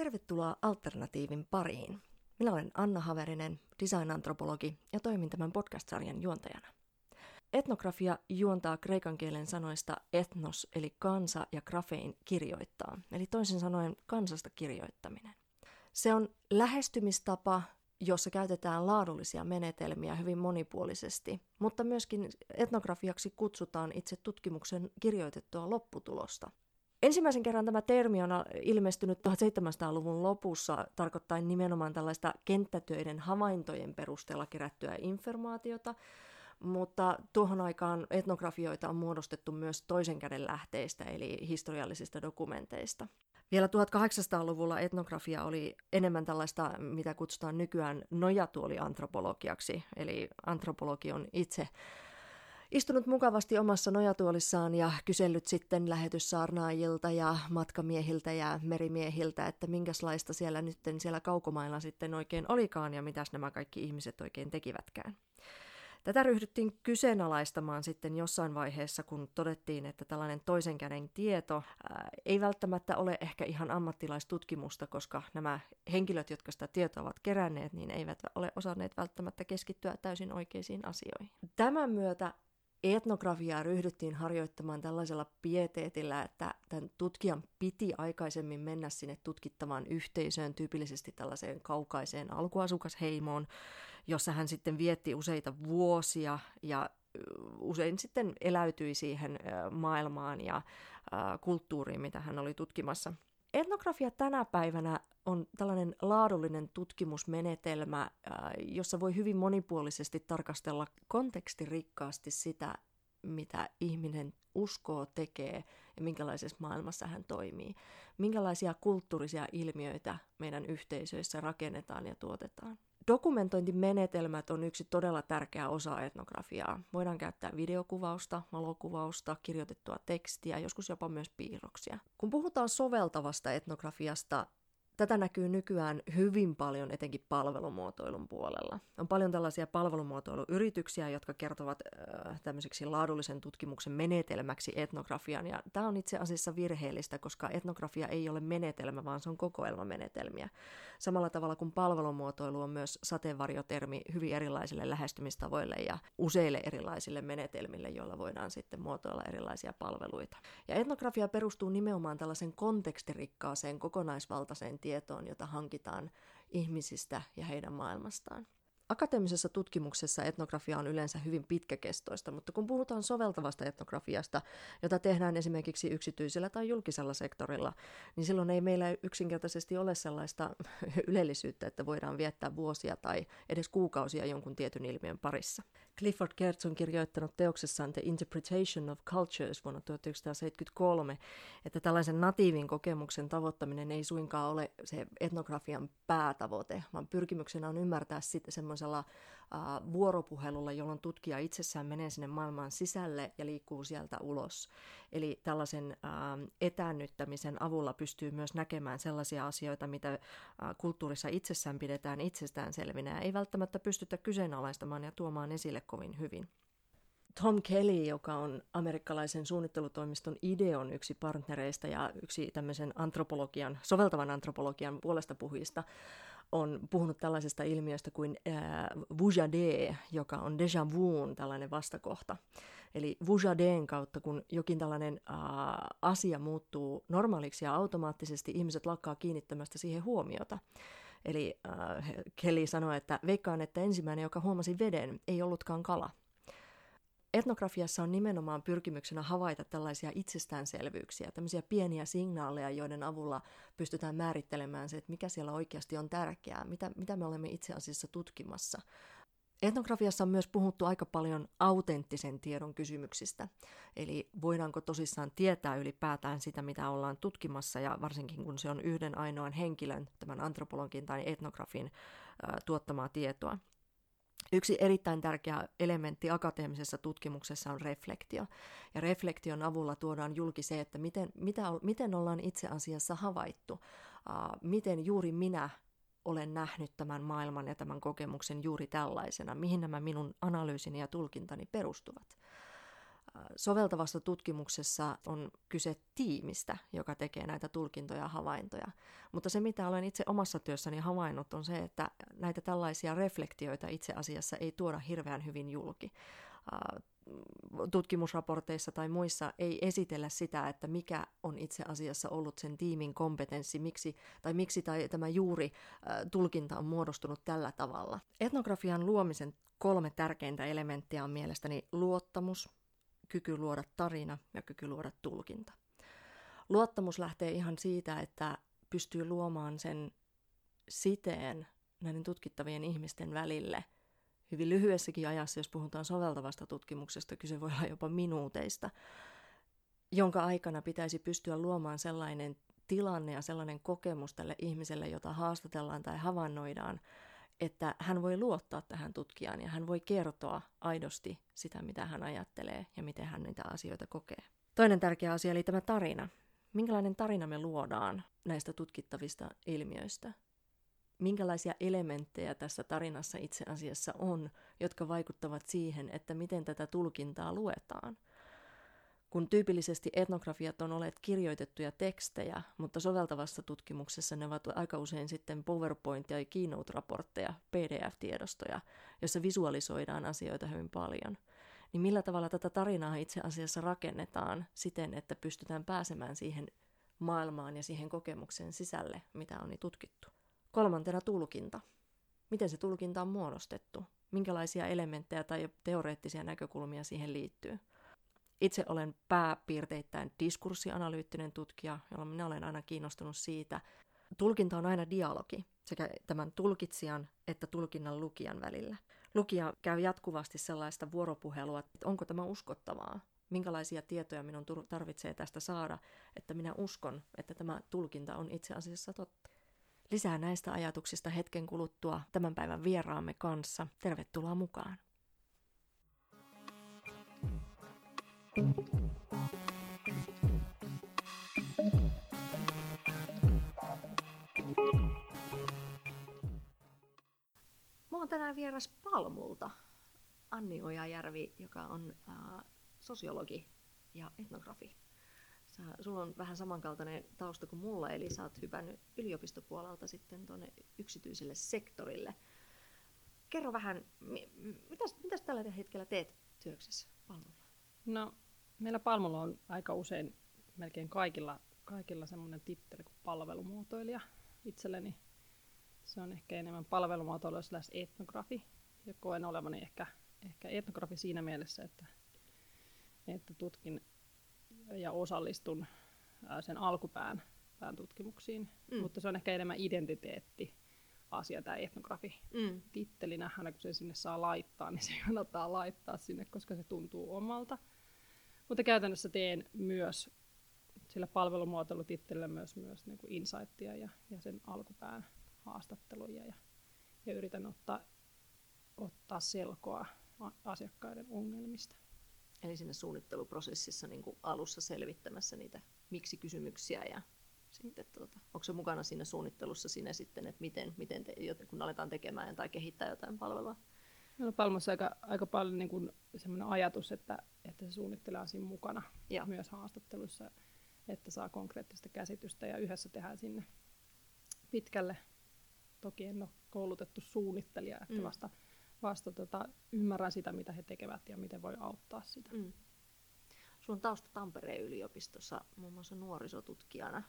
Tervetuloa Alternatiivin pariin. Minä olen Anna Haverinen, design-antropologi ja toimin tämän podcast-sarjan juontajana. Etnografia juontaa kreikan kielen sanoista etnos eli kansa ja grafein kirjoittaa, eli toisin sanoen kansasta kirjoittaminen. Se on lähestymistapa, jossa käytetään laadullisia menetelmiä hyvin monipuolisesti, mutta myöskin etnografiaksi kutsutaan itse tutkimuksen kirjoitettua lopputulosta. Ensimmäisen kerran tämä termi on ilmestynyt 1700-luvun lopussa tarkoittain nimenomaan tällaista kenttätöiden havaintojen perusteella kerättyä informaatiota, mutta tuohon aikaan etnografioita on muodostettu myös toisen käden lähteistä, eli historiallisista dokumenteista. Vielä 1800-luvulla etnografia oli enemmän tällaista, mitä kutsutaan nykyään nojatuoliantropologiaksi, eli antropologi on itse istunut mukavasti omassa nojatuolissaan ja kysellyt sitten lähetyssaarnaajilta ja matkamiehiltä ja merimiehiltä, että minkälaista siellä nyt siellä kaukomailla sitten oikein olikaan ja mitäs nämä kaikki ihmiset oikein tekivätkään. Tätä ryhdyttiin kyseenalaistamaan sitten jossain vaiheessa, kun todettiin, että tällainen toisen käden tieto ää, ei välttämättä ole ehkä ihan ammattilaistutkimusta, koska nämä henkilöt, jotka sitä tietoa ovat keränneet, niin eivät ole osanneet välttämättä keskittyä täysin oikeisiin asioihin. Tämän myötä etnografiaa ryhdyttiin harjoittamaan tällaisella pieteetillä, että tämän tutkijan piti aikaisemmin mennä sinne tutkittavaan yhteisöön, tyypillisesti tällaiseen kaukaiseen alkuasukasheimoon, jossa hän sitten vietti useita vuosia ja usein sitten eläytyi siihen maailmaan ja kulttuuriin, mitä hän oli tutkimassa. Etnografia tänä päivänä on tällainen laadullinen tutkimusmenetelmä, jossa voi hyvin monipuolisesti tarkastella kontekstirikkaasti sitä, mitä ihminen uskoo, tekee ja minkälaisessa maailmassa hän toimii. Minkälaisia kulttuurisia ilmiöitä meidän yhteisöissä rakennetaan ja tuotetaan. Dokumentointimenetelmät on yksi todella tärkeä osa etnografiaa. Voidaan käyttää videokuvausta, valokuvausta, kirjoitettua tekstiä, joskus jopa myös piirroksia. Kun puhutaan soveltavasta etnografiasta, Tätä näkyy nykyään hyvin paljon etenkin palvelumuotoilun puolella. On paljon tällaisia palvelumuotoiluyrityksiä, jotka kertovat äh, tämmöiseksi laadullisen tutkimuksen menetelmäksi etnografian. Ja tämä on itse asiassa virheellistä, koska etnografia ei ole menetelmä, vaan se on kokoelmamenetelmiä. Samalla tavalla kuin palvelumuotoilu on myös sateenvarjotermi hyvin erilaisille lähestymistavoille ja useille erilaisille menetelmille, joilla voidaan sitten muotoilla erilaisia palveluita. Ja etnografia perustuu nimenomaan tällaisen kontekstirikkaaseen kokonaisvaltaiseen tietoon, jota hankitaan ihmisistä ja heidän maailmastaan. Akateemisessa tutkimuksessa etnografia on yleensä hyvin pitkäkestoista, mutta kun puhutaan soveltavasta etnografiasta, jota tehdään esimerkiksi yksityisellä tai julkisella sektorilla, niin silloin ei meillä yksinkertaisesti ole sellaista ylellisyyttä, että voidaan viettää vuosia tai edes kuukausia jonkun tietyn ilmiön parissa. Clifford Geertz on kirjoittanut teoksessaan The Interpretation of Cultures vuonna 1973, että tällaisen natiivin kokemuksen tavoittaminen ei suinkaan ole se etnografian päätavoite, vaan pyrkimyksenä on ymmärtää sitten semmoisella vuoropuhelulla, jolloin tutkija itsessään menee sinne maailmaan sisälle ja liikkuu sieltä ulos. Eli tällaisen etäännyttämisen avulla pystyy myös näkemään sellaisia asioita, mitä kulttuurissa itsessään pidetään itsestäänselvinä ja ei välttämättä pystytä kyseenalaistamaan ja tuomaan esille kovin hyvin. Tom Kelly, joka on amerikkalaisen suunnittelutoimiston Ideon yksi partnereista ja yksi tämmöisen antropologian, soveltavan antropologian puolesta puhujista, on puhunut tällaisesta ilmiöstä kuin äh, vujade, joka on déjà vuun tällainen vastakohta. Eli vujadeen kautta, kun jokin tällainen äh, asia muuttuu normaaliksi ja automaattisesti ihmiset lakkaa kiinnittämästä siihen huomiota. Eli äh, Kelly sanoi, että veikkaan, että ensimmäinen, joka huomasi veden, ei ollutkaan kala. Etnografiassa on nimenomaan pyrkimyksenä havaita tällaisia itsestäänselvyyksiä, tämmöisiä pieniä signaaleja, joiden avulla pystytään määrittelemään se, että mikä siellä oikeasti on tärkeää, mitä, mitä me olemme itse asiassa tutkimassa. Etnografiassa on myös puhuttu aika paljon autenttisen tiedon kysymyksistä, eli voidaanko tosissaan tietää ylipäätään sitä, mitä ollaan tutkimassa, ja varsinkin kun se on yhden ainoan henkilön, tämän antropologin tai etnografin, tuottamaa tietoa. Yksi erittäin tärkeä elementti akateemisessa tutkimuksessa on reflektio. Ja reflektion avulla tuodaan julki se, että miten, mitä, miten ollaan itse asiassa havaittu, uh, miten juuri minä olen nähnyt tämän maailman ja tämän kokemuksen juuri tällaisena, mihin nämä minun analyysini ja tulkintani perustuvat. Soveltavassa tutkimuksessa on kyse tiimistä, joka tekee näitä tulkintoja ja havaintoja. Mutta se, mitä olen itse omassa työssäni havainnut, on se, että näitä tällaisia reflektioita itse asiassa ei tuoda hirveän hyvin julki tutkimusraporteissa tai muissa ei esitellä sitä, että mikä on itse asiassa ollut sen tiimin kompetenssi, miksi, tai miksi tai tämä juuri tulkinta on muodostunut tällä tavalla. Etnografian luomisen kolme tärkeintä elementtiä on mielestäni luottamus, kyky luoda tarina ja kyky luoda tulkinta. Luottamus lähtee ihan siitä, että pystyy luomaan sen siteen näiden tutkittavien ihmisten välille – hyvin lyhyessäkin ajassa, jos puhutaan soveltavasta tutkimuksesta, kyse voi olla jopa minuuteista, jonka aikana pitäisi pystyä luomaan sellainen tilanne ja sellainen kokemus tälle ihmiselle, jota haastatellaan tai havainnoidaan, että hän voi luottaa tähän tutkijaan ja hän voi kertoa aidosti sitä, mitä hän ajattelee ja miten hän niitä asioita kokee. Toinen tärkeä asia oli tämä tarina. Minkälainen tarina me luodaan näistä tutkittavista ilmiöistä? minkälaisia elementtejä tässä tarinassa itse asiassa on, jotka vaikuttavat siihen, että miten tätä tulkintaa luetaan. Kun tyypillisesti etnografiat on olleet kirjoitettuja tekstejä, mutta soveltavassa tutkimuksessa ne ovat aika usein sitten PowerPoint- ja Keynote-raportteja, PDF-tiedostoja, jossa visualisoidaan asioita hyvin paljon. Niin millä tavalla tätä tarinaa itse asiassa rakennetaan siten, että pystytään pääsemään siihen maailmaan ja siihen kokemukseen sisälle, mitä on tutkittu. Kolmantena tulkinta. Miten se tulkinta on muodostettu? Minkälaisia elementtejä tai teoreettisia näkökulmia siihen liittyy? Itse olen pääpiirteittäin diskurssianalyyttinen tutkija, jolla minä olen aina kiinnostunut siitä. Tulkinta on aina dialogi sekä tämän tulkitsijan että tulkinnan lukijan välillä. Lukija käy jatkuvasti sellaista vuoropuhelua, että onko tämä uskottavaa, minkälaisia tietoja minun tarvitsee tästä saada, että minä uskon, että tämä tulkinta on itse asiassa totta. Lisää näistä ajatuksista hetken kuluttua tämän päivän vieraamme kanssa. Tervetuloa mukaan. Mulla on tänään vieras Palmulta Anni Ojajärvi, joka on äh, sosiologi ja etnografi sä, sulla on vähän samankaltainen tausta kuin mulla, eli sä oot hypännyt yliopistopuolelta sitten tuonne yksityiselle sektorille. Kerro vähän, mitäs, mitäs tällä hetkellä teet työksessä Palmulla? No, meillä Palmulla on aika usein melkein kaikilla, kaikilla semmoinen titteli kuin palvelumuotoilija itselleni. Se on ehkä enemmän palvelumuotoilija slash etnografi, ja koen olevani ehkä, ehkä etnografi siinä mielessä, että, että tutkin ja osallistun sen alkupään pään tutkimuksiin. Mm. Mutta se on ehkä enemmän identiteetti asia, tämä etnografi. Mm. Tittelinä, aina kun se sinne saa laittaa, niin se kannattaa laittaa sinne, koska se tuntuu omalta. Mutta käytännössä teen myös sillä palvelumuotoilutittelillä myös, myös niin kuin insightia ja, ja sen alkupään haastatteluja ja, ja yritän ottaa, ottaa selkoa asiakkaiden ongelmista. Eli siinä suunnitteluprosessissa niin kuin alussa selvittämässä niitä miksi-kysymyksiä ja sitten, tuota, onko se mukana siinä suunnittelussa siinä sitten, että miten, miten te, kun aletaan tekemään tai kehittää jotain palvelua? Meillä on Palmassa aika, aika paljon niin kuin semmoinen ajatus, että, että se suunnittelee siinä mukana ja. myös haastatteluissa, että saa konkreettista käsitystä ja yhdessä tehdään sinne pitkälle. Toki en ole koulutettu suunnittelija, että mm. vasta vasta tota, ymmärrän sitä, mitä he tekevät ja miten voi auttaa sitä. Mm. On tausta Tampereen yliopistossa muun muassa nuorisotutkijana.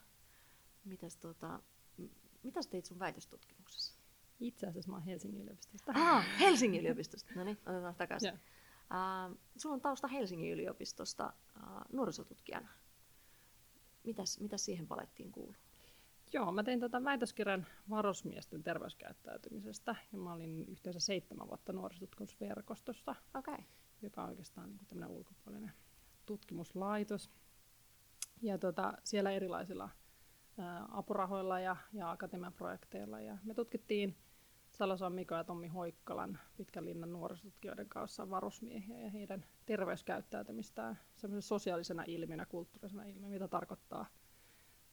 Mitäs, tota, mitäs teit sun väitöstutkimuksessa? Itse asiassa mä oon Helsingin yliopistosta. Ah, Helsingin yliopistosta. No niin, otetaan takaisin. Uh, sulla on tausta Helsingin yliopistosta uh, nuorisotutkijana. Mitäs, mitäs siihen palettiin kuuluu? Joo, mä tein tota väitöskirjan varusmiesten terveyskäyttäytymisestä ja mä olin yhteensä seitsemän vuotta nuorisotutkimusverkostossa, okay. joka on oikeastaan niin tämmöinen ulkopuolinen tutkimuslaitos. Ja tota, siellä erilaisilla ä, apurahoilla ja, ja akatemiaprojekteilla. Ja me tutkittiin Salosan Miko ja Tommi Hoikkalan pitkän linnan nuorisotutkijoiden kanssa varusmiehiä ja heidän terveyskäyttäytymistään sosiaalisena ilmiönä, kulttuurisena ilmiönä, mitä tarkoittaa,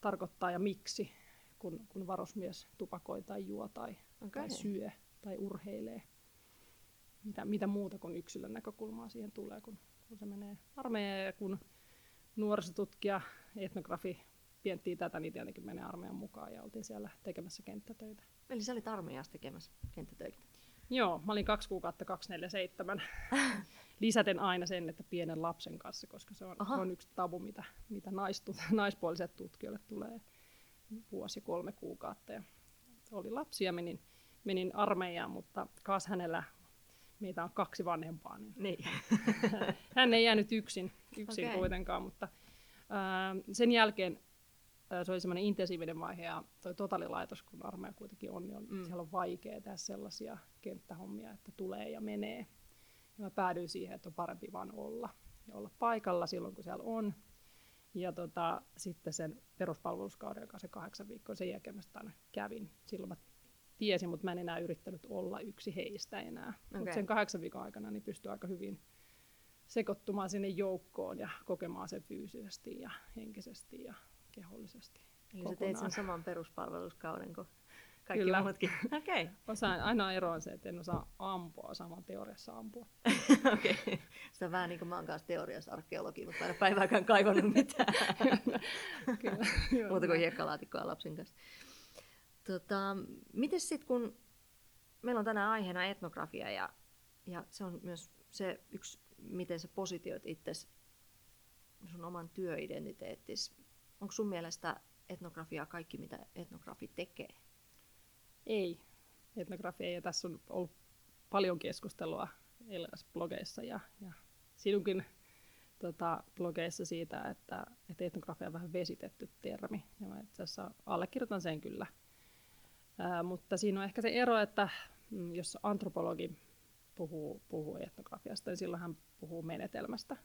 tarkoittaa ja miksi kun, kun varusmies tupakoi tai juo tai, okay. tai syö tai urheilee. Mitä, mitä muuta kuin yksilön näkökulmaa siihen tulee, kun, kun se menee armeijaan ja kun nuorisotutkija, etnografi pienttii tätä, niin tietenkin menee armeijan mukaan ja oltiin siellä tekemässä kenttätöitä. Eli sä olit armeijassa tekemässä kenttätöitä. Joo, mä olin kaksi kuukautta 247. Lisäten aina sen, että pienen lapsen kanssa, koska se on, on yksi tabu, mitä, mitä naistu, naispuoliset tutkijoille tulee vuosi kolme kuukautta. Ja oli lapsi ja menin, menin armeijaan, mutta kaas hänellä, meitä on kaksi vanhempaa, niin, niin. hän ei jäänyt yksin, yksin okay. kuitenkaan, mutta ää, sen jälkeen se oli semmoinen intensiivinen vaihe ja toi totaalilaitos, kun armeija kuitenkin on, niin on, mm. siellä on vaikea tehdä sellaisia kenttähommia, että tulee ja menee. Ja mä päädyin siihen, että on parempi vaan olla ja olla paikalla silloin, kun siellä on. Ja tota, sitten sen peruspalveluskauden, joka se kahdeksan viikkoa, sen jälkeen mä sitä kävin. Silloin mä tiesin, mutta mä en enää yrittänyt olla yksi heistä enää. Okay. Mutta sen kahdeksan viikon aikana niin pystyi aika hyvin sekoittumaan sinne joukkoon ja kokemaan sen fyysisesti ja henkisesti ja kehollisesti. Eli kokonaan. sä teit sen saman peruspalveluskauden kuin kaikki Kyllä. muutkin. Okay. Osaan, ainoa ero on se, että en osaa ampua, osaa teoriassa ampua. Okei. Okay. Se on vähän niin kuin mä oon kanssa teoriassa arkeologi, mutta en ole päivääkään kaivannut mitään. Kyllä. Muuta kuin hiekkalaatikkoa lapsen kanssa. Tota, miten sitten, kun meillä on tänään aiheena etnografia ja, ja se on myös se yksi, miten sä positioit itse sun oman työidentiteettis Onko sun mielestä etnografia kaikki, mitä etnografi tekee? Ei. Etnografia. Ja tässä on ollut paljon keskustelua blogeissa ja, ja sinunkin tota, blogeissa siitä, että, että etnografia on vähän vesitetty termi. Ja mä itse asiassa allekirjoitan sen kyllä. Ää, mutta siinä on ehkä se ero, että mm, jos antropologi puhuu, puhuu etnografiasta, niin silloin hän puhuu menetelmästä.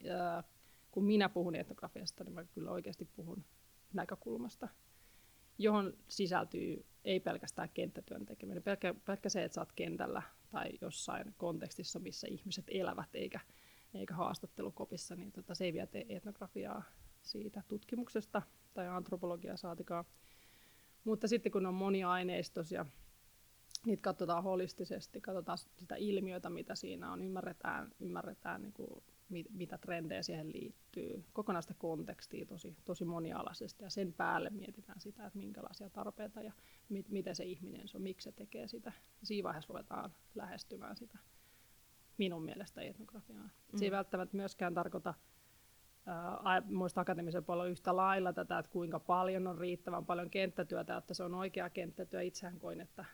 Ja kun minä puhun etnografiasta, niin mä kyllä oikeasti puhun näkökulmasta, johon sisältyy ei pelkästään kenttätyön tekeminen, pelkkä, pelkkä se, että sä oot kentällä tai jossain kontekstissa, missä ihmiset elävät eikä, eikä haastattelukopissa, niin tota, se ei vie etnografiaa siitä tutkimuksesta tai antropologiaa saatikaan. Mutta sitten kun on moniaineistoisia, niitä katsotaan holistisesti, katsotaan sitä ilmiötä, mitä siinä on, ymmärretään, ymmärretään niin kuin mit, mitä trendejä siihen liittyy, kokonaista kontekstia tosi, tosi monialaisesti ja sen päälle mietitään sitä, että minkälaisia tarpeita ja mit, miten se ihminen on, miksi se tekee sitä. Siinä vaiheessa ruvetaan lähestymään sitä minun mielestä etnografiaa. Mm. Se ei välttämättä myöskään tarkoita ää, muista akateemisen puolella yhtä lailla tätä, että kuinka paljon on riittävän paljon kenttätyötä, että se on oikea kenttätyö. Itsehän koin, että,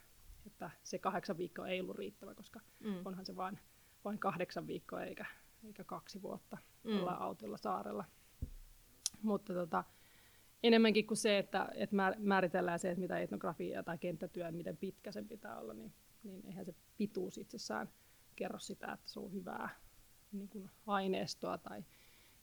että se kahdeksan viikkoa ei ollut riittävä, koska mm. onhan se vain, vain kahdeksan viikkoa eikä eikä kaksi vuotta mm. olla autiolla saarella. Mutta tota, enemmänkin kuin se, että, että määritellään se, että mitä etnografia tai kenttätyö, miten pitkä sen pitää olla, niin, niin eihän se pituus itsessään kerro sitä, että se on hyvää niin kuin aineistoa tai,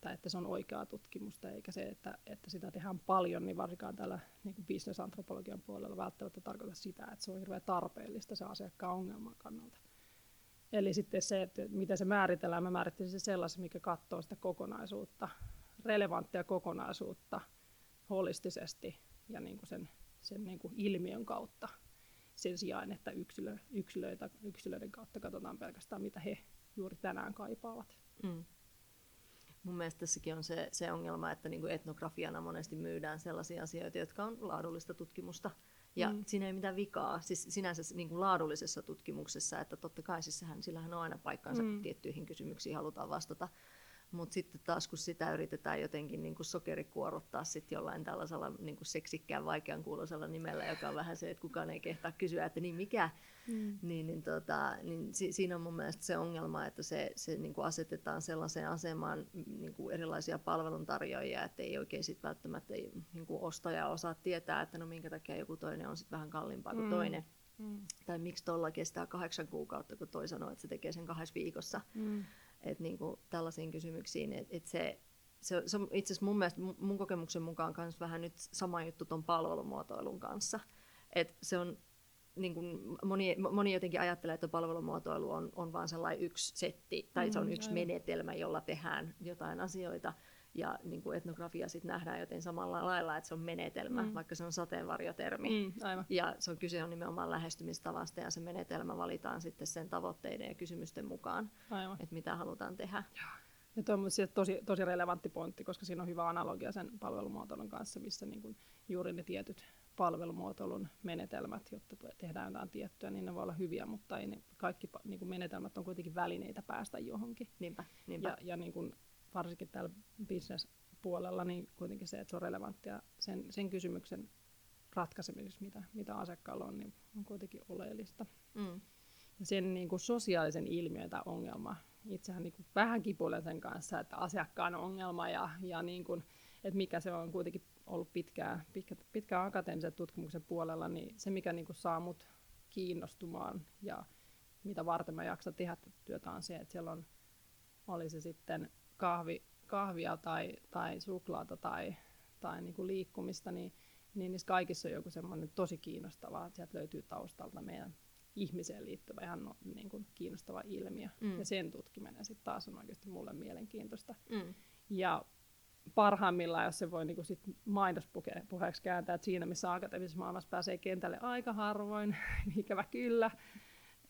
tai että se on oikeaa tutkimusta, eikä se, että, että sitä tehdään paljon, niin varsinkaan täällä niin kuin bisnesantropologian puolella välttämättä tarkoita sitä, että se on hirveän tarpeellista se asiakkaan ongelman kannalta. Eli sitten se, että miten se määritellään, mä se sellaisen, mikä katsoo sitä kokonaisuutta, relevanttia kokonaisuutta holistisesti ja niin kuin sen, sen niin kuin ilmiön kautta sen sijaan, että yksilö, yksilöitä, yksilöiden kautta katsotaan pelkästään, mitä he juuri tänään kaipaavat. Mm. Mun mielestä tässäkin on se, se ongelma, että niin kuin etnografiana monesti myydään sellaisia asioita, jotka on laadullista tutkimusta, ja mm. siinä ei mitään vikaa, siis sinänsä niin kuin laadullisessa tutkimuksessa, että totta kai siis sehän, sillähän on aina paikkansa, mm. kun tiettyihin kysymyksiin halutaan vastata. Mutta sitten taas kun sitä yritetään jotenkin niin kuin sokerikuoruttaa sit jollain tällaisella niin kuin seksikkään vaikean kuuloisella nimellä, joka on vähän se, että kukaan ei kehtaa kysyä, että niin mikä, mm. niin, niin, tota, niin si- siinä on mun mielestä se ongelma, että se, se niin kuin asetetaan sellaiseen asemaan niin kuin erilaisia palveluntarjoajia, että ei oikein sit välttämättä niin kuin ostaja osaa tietää, että no minkä takia joku toinen on sit vähän kalliimpaa kuin mm. toinen. Mm. Tai miksi tuolla kestää kahdeksan kuukautta, kun toi sanoo, että se tekee sen kahdessa viikossa. Mm että niin kuin tällaisiin kysymyksiin, että et se, se, se on itse asiassa mun mielestä mun kokemuksen mukaan myös vähän nyt sama juttu tuon palvelumuotoilun kanssa. Et se on, niin kuin moni, moni jotenkin ajattelee, että palvelumuotoilu on, on vain sellainen yksi setti, tai mm, se on mm, yksi aivan. menetelmä, jolla tehdään jotain asioita. Ja niin kuin etnografia sitten nähdään joten samalla lailla, että se on menetelmä, mm. vaikka se on sateenvarjotermi. Mm, aivan. Ja se on kyse on nimenomaan lähestymistavasta ja se menetelmä valitaan sitten sen tavoitteiden ja kysymysten mukaan, että mitä halutaan tehdä. Ja tuo on tosi, tosi relevantti pointti, koska siinä on hyvä analogia sen palvelumuotoilun kanssa, missä niin kuin juuri ne tietyt palvelumuotoilun menetelmät, jotta tehdään jotain tiettyä, niin ne voi olla hyviä, mutta ei ne kaikki niin kuin menetelmät on kuitenkin välineitä päästä johonkin. Niinpä, niinpä. Ja, ja niin kuin varsinkin täällä business-puolella, niin kuitenkin se, että se on relevanttia sen, sen kysymyksen ratkaisemiseksi, mitä, mitä asiakkaalla on, niin on kuitenkin oleellista. Mm. Ja sen niin kuin sosiaalisen ilmiön tai ongelma, itsehän niin kuin vähän kipuilen sen kanssa, että asiakkaan ongelma ja, ja niin kuin, että mikä se on kuitenkin ollut pitkään, pitkä, pitkään akateemisen tutkimuksen puolella, niin se mikä niin kuin saa mut kiinnostumaan ja mitä varten mä jaksan tehdä työtä on se, että siellä on, oli se sitten kahvi, kahvia tai, tai suklaata tai, tai niin kuin liikkumista, niin, niin niissä kaikissa on joku semmoinen tosi kiinnostavaa, että sieltä löytyy taustalta meidän ihmiseen liittyvä ihan no, niin kuin kiinnostava ilmiö. Mm. Ja sen tutkiminen sitten taas on oikeasti mulle mielenkiintoista. Mm. Ja parhaimmillaan, jos se voi niin kuin sit mainospuheeksi kääntää, että siinä missä akateemisessa maailmassa pääsee kentälle aika harvoin, ikävä kyllä,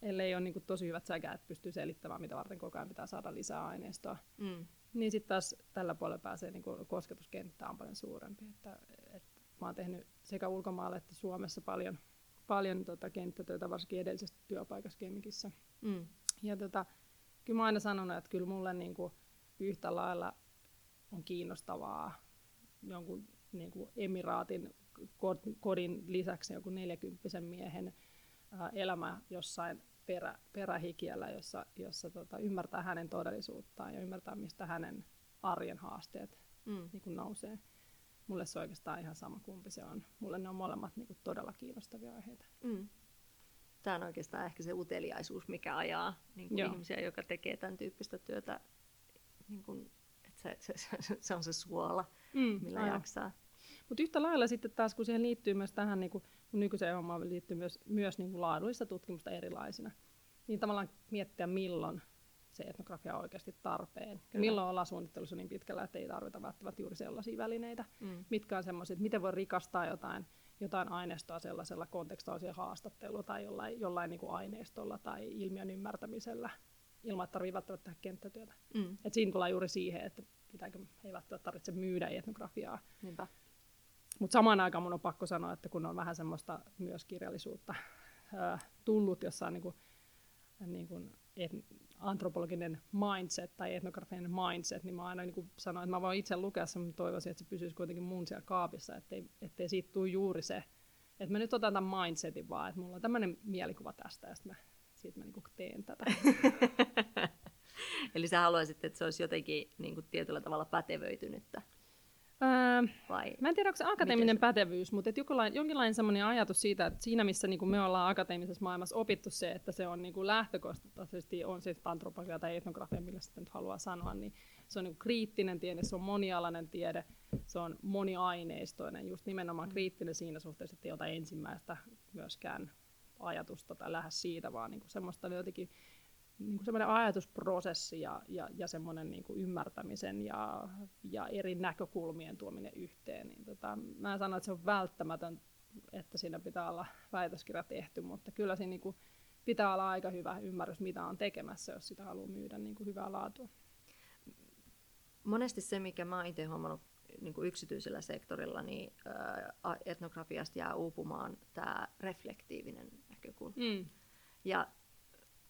ellei ole niin kuin tosi hyvät säkä, että pystyy selittämään, mitä varten koko ajan pitää saada lisää aineistoa. Mm. Niin sitten taas tällä puolella pääsee, niin kuin kosketuskenttä on paljon suurempi. Että, että mä oon tehnyt sekä ulkomailla että Suomessa paljon, paljon tota kenttätöitä, varsinkin edellisestä työpaikassa Kemikissä. Mm. Ja tota, kyllä mä oon aina sanonut, että kyllä mulle niin kuin yhtä lailla on kiinnostavaa jonkun niin kuin emiraatin kodin lisäksi joku 40 miehen elämä jossain perä, perähikiellä, jossa, jossa tota, ymmärtää hänen todellisuuttaan ja ymmärtää, mistä hänen arjen haasteet mm. niin kuin nousee. Mulle se on oikeastaan ihan sama, kumpi se on. Mulle ne on molemmat niin kuin, todella kiinnostavia aiheita. Mm. Tämä on oikeastaan ehkä se uteliaisuus, mikä ajaa niin kuin ihmisiä, joka tekee tämän tyyppistä työtä. Niin kuin, että se, se, se, se on se suola, mm, millä aina. jaksaa. Mutta yhtä lailla sitten taas, kun siihen liittyy myös tähän niin kuin nykyiseen hommaan liittyy myös, myös niin kuin laadullista tutkimusta erilaisina. Niin tavallaan miettiä, milloin se etnografia on oikeasti tarpeen. Kyllä. Milloin ollaan suunnittelussa niin pitkällä, että ei tarvita välttämättä juuri sellaisia välineitä. Mm. Mitkä on semmoisia, että miten voi rikastaa jotain, jotain aineistoa sellaisella kontekstuaalisella haastattelulla tai jollain, jollain niin kuin aineistolla tai ilmiön ymmärtämisellä ilman, että tarvitsee välttämättä tehdä kenttätyötä. Mm. Et siinä tullaan juuri siihen, että pitääkö, ei välttämättä tarvitse myydä etnografiaa. Niinpä. Mutta samaan aikaan mun on pakko sanoa, että kun on vähän semmoista myös kirjallisuutta tullut jossain niin kuin, niin kuin et, antropologinen mindset tai etnografinen mindset, niin mä aina niin sanoin, että mä voin itse lukea sen, mutta toivoisin, että se pysyisi kuitenkin mun siellä kaapissa, ettei, ettei siitä tule juuri se, että mä nyt otan tämän mindsetin vaan, että mulla on tämmöinen mielikuva tästä ja sitten mä, siitä mä niin teen tätä. Eli sä haluaisit, että se olisi jotenkin niin kuin tietyllä tavalla pätevöitynyttä. Öö, Vai mä en tiedä, onko se akateeminen se... pätevyys, mutta jonkinlainen, jonkinlainen semmoinen ajatus siitä, että siinä missä niin kuin me ollaan akateemisessa maailmassa opittu se, että se on niin kuin lähtökohtaisesti, on se antropologia tai etnografia, millä sitä nyt haluaa sanoa, niin se on niin kuin kriittinen tiede, se on monialainen tiede, se on moniaineistoinen, just nimenomaan mm. kriittinen siinä suhteessa, että ei ota ensimmäistä myöskään ajatusta tai lähes siitä, vaan niin kuin semmoista jotenkin niin kuin semmoinen ajatusprosessi ja, ja, ja semmoinen niin kuin ymmärtämisen ja, ja eri näkökulmien tuominen yhteen. Niin tota, mä sanon, että se on välttämätön, että siinä pitää olla väitöskirja tehty, mutta kyllä siinä niin kuin pitää olla aika hyvä ymmärrys, mitä on tekemässä, jos sitä haluaa myydä niin kuin hyvää laatua. Monesti se, mikä mä itse huomannut niin kuin yksityisellä sektorilla, niin ää, etnografiasta jää uupumaan tämä reflektiivinen näkökulma. Mm. Ja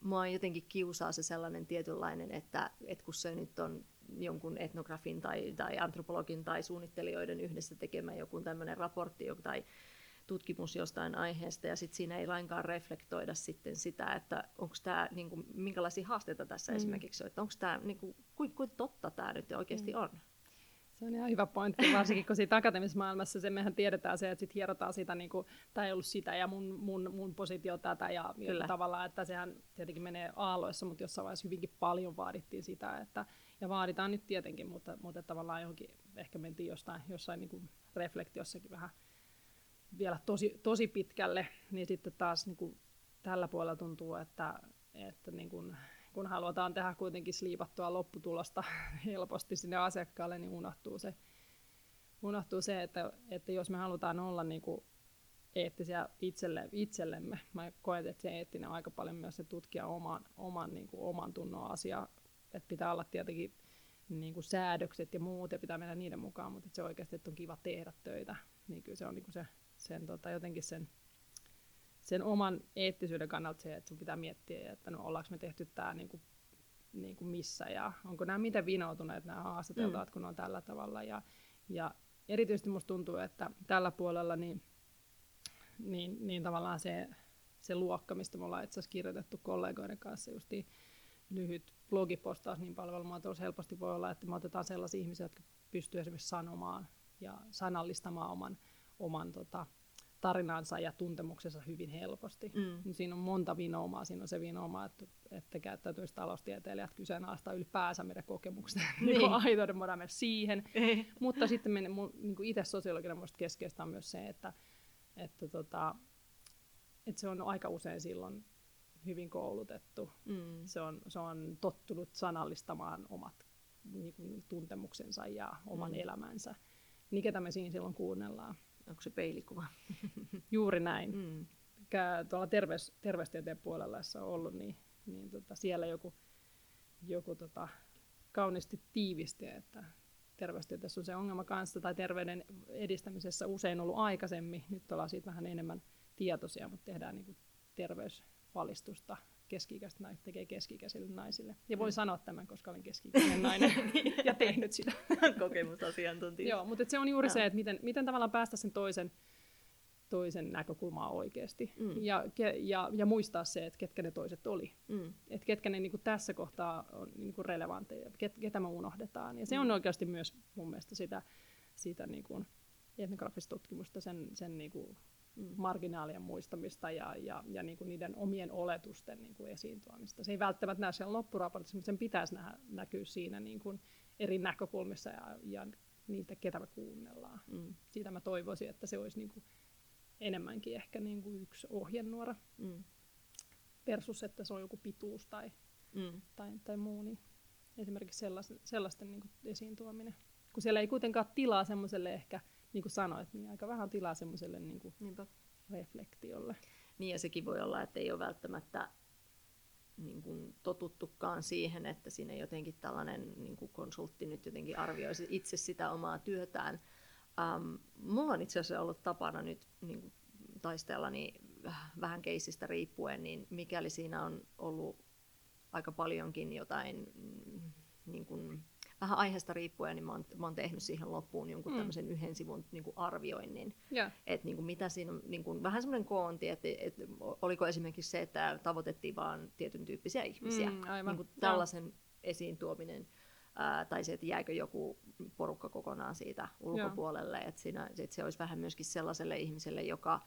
mua jotenkin kiusaa se sellainen tietynlainen, että, että kun se nyt on jonkun etnografin tai, tai antropologin tai suunnittelijoiden yhdessä tekemä joku tämmöinen raportti tai tutkimus jostain aiheesta ja sitten siinä ei lainkaan reflektoida sitten sitä, että onko tämä, niinku, minkälaisia haasteita tässä mm. esimerkiksi on, että onko tämä, niinku, kuinka kuin totta tämä nyt oikeasti mm. on. Se on ihan hyvä pointti, varsinkin kun siitä akateemisessa maailmassa se mehän tiedetään se, että sit hierotaan sitä, niin kuin, tämä ei ollut sitä ja mun, mun, mun positio tätä ja Kyllä. tavallaan, että sehän tietenkin menee aalloissa, mutta jossain vaiheessa hyvinkin paljon vaadittiin sitä, että, ja vaaditaan nyt tietenkin, mutta, mutta tavallaan johonkin, ehkä mentiin jostain, jossain niin kuin reflektiossakin vähän vielä tosi, tosi pitkälle, niin sitten taas niin kuin tällä puolella tuntuu, että, että niin kuin, kun halutaan tehdä kuitenkin sliipattua lopputulosta helposti sinne asiakkaalle, niin unohtuu se, unohtuu se että, että jos me halutaan olla niin kuin eettisiä itselle, itsellemme, mä koen, että se eettinen on aika paljon myös se tutkia oman, oman, niin kuin oman tunnon asia, että pitää olla tietenkin niin kuin säädökset ja muut, ja pitää mennä niiden mukaan, mutta se oikeasti, että on kiva tehdä töitä, niin kyllä se on niin kuin se, sen, tota, jotenkin sen, sen oman eettisyyden kannalta se, että sun pitää miettiä, että no ollaanko me tehty tämä niin kuin, niin kuin missä, ja onko nämä miten vinoutuneet nämä haastateltavat, mm. kun on tällä tavalla, ja, ja erityisesti musta tuntuu, että tällä puolella niin, niin, niin tavallaan se, se luokka, mistä me ollaan itse asiassa kirjoitettu kollegoiden kanssa justiin lyhyt blogipostaus, niin palvelumuotoilus helposti voi olla, että me otetaan sellaisia ihmisiä, jotka pystyy esimerkiksi sanomaan ja sanallistamaan oman, oman tota, tarinansa ja tuntemuksensa hyvin helposti. Mm. Niin siinä on monta vinoumaa. Siinä on se vinouma, että, että käyttäytyisi taloustieteilijät kyseenalaistaa ylipäänsä meidän kokemuksia. Niin. niin aitoiden voidaan mennä siihen. Mutta sitten me, niin itse sosiologina minusta keskeistä on myös se, että, että, tota, että se on aika usein silloin hyvin koulutettu. Mm. Se, on, se on tottunut sanallistamaan omat niin kuin, tuntemuksensa ja oman mm. elämänsä. Niin ketä me siinä silloin kuunnellaan? Onko se peilikuva? Juuri näin. Mm. Tuolla terveys, terveystieteen puolella, jossa on ollut, niin, niin tota, siellä joku, joku tota, kauniisti tiivisti, että terveystieteessä on se ongelma kanssa, tai terveyden edistämisessä usein ollut aikaisemmin. Nyt ollaan siitä vähän enemmän tietoisia, mutta tehdään niin kuin terveysvalistusta keski-ikäistä naiset tekee keski-ikäisille naisille. Ja voi mm. sanoa tämän, koska olen keski-ikäinen nainen ja tehnyt sitä. Kokemusasiantuntija. Joo, mutta se on juuri ja. se, että miten, miten tavallaan päästä sen toisen, toisen näkökulmaa oikeasti. Mm. Ja, ja, ja muistaa se, että ketkä ne toiset oli. Mm. Että ketkä ne niin kuin tässä kohtaa on niin kuin relevantteja, ket, ketä me unohdetaan. Ja se mm. on oikeasti myös mun mielestä sitä, sitä niin kuin etnografista tutkimusta, sen, sen niin kuin. Marginaalien muistamista ja, ja, ja niin kuin niiden omien oletusten niin kuin esiin tuomista. Se ei välttämättä näy siellä loppuraportissa, mutta sen pitäisi nähdä, näkyä siinä niin kuin eri näkökulmissa ja, ja niitä, ketä me kuunnellaan. Mm. Siitä mä toivoisin, että se olisi niin kuin enemmänkin ehkä niin kuin yksi ohjenuora mm. versus, että se on joku pituus tai, mm. tai, tai muu. Niin esimerkiksi sellaisten, sellaisten niin kuin esiin tuominen. Kun siellä ei kuitenkaan tilaa semmoiselle ehkä niin kuin sanoit, niin aika vähän tilaa semmoiselle niin kuin reflektiolle. Niin ja sekin voi olla, että ei ole välttämättä niin kuin totuttukaan siihen, että siinä jotenkin tällainen niin kuin konsultti nyt jotenkin arvioisi itse sitä omaa työtään. Ähm, mulla on itse asiassa ollut tapana nyt niin kuin taistella niin vähän keisistä riippuen, niin mikäli siinä on ollut aika paljonkin jotain mm, niin kuin vähän aiheesta riippuen, niin mä oon, mä oon tehnyt siihen loppuun jonkun mm. tämmöisen yhden sivun niin kuin arvioinnin. Yeah. Että niin kuin mitä siinä niin kuin, vähän semmoinen koonti, että, että oliko esimerkiksi se, että tavoitettiin vaan tietyn tyyppisiä ihmisiä. Mm, aivan. Niin kuin tällaisen yeah. esiin tuominen. Ää, tai se, että jääkö joku porukka kokonaan siitä ulkopuolelle. Että, siinä, se olisi vähän myöskin sellaiselle ihmiselle, joka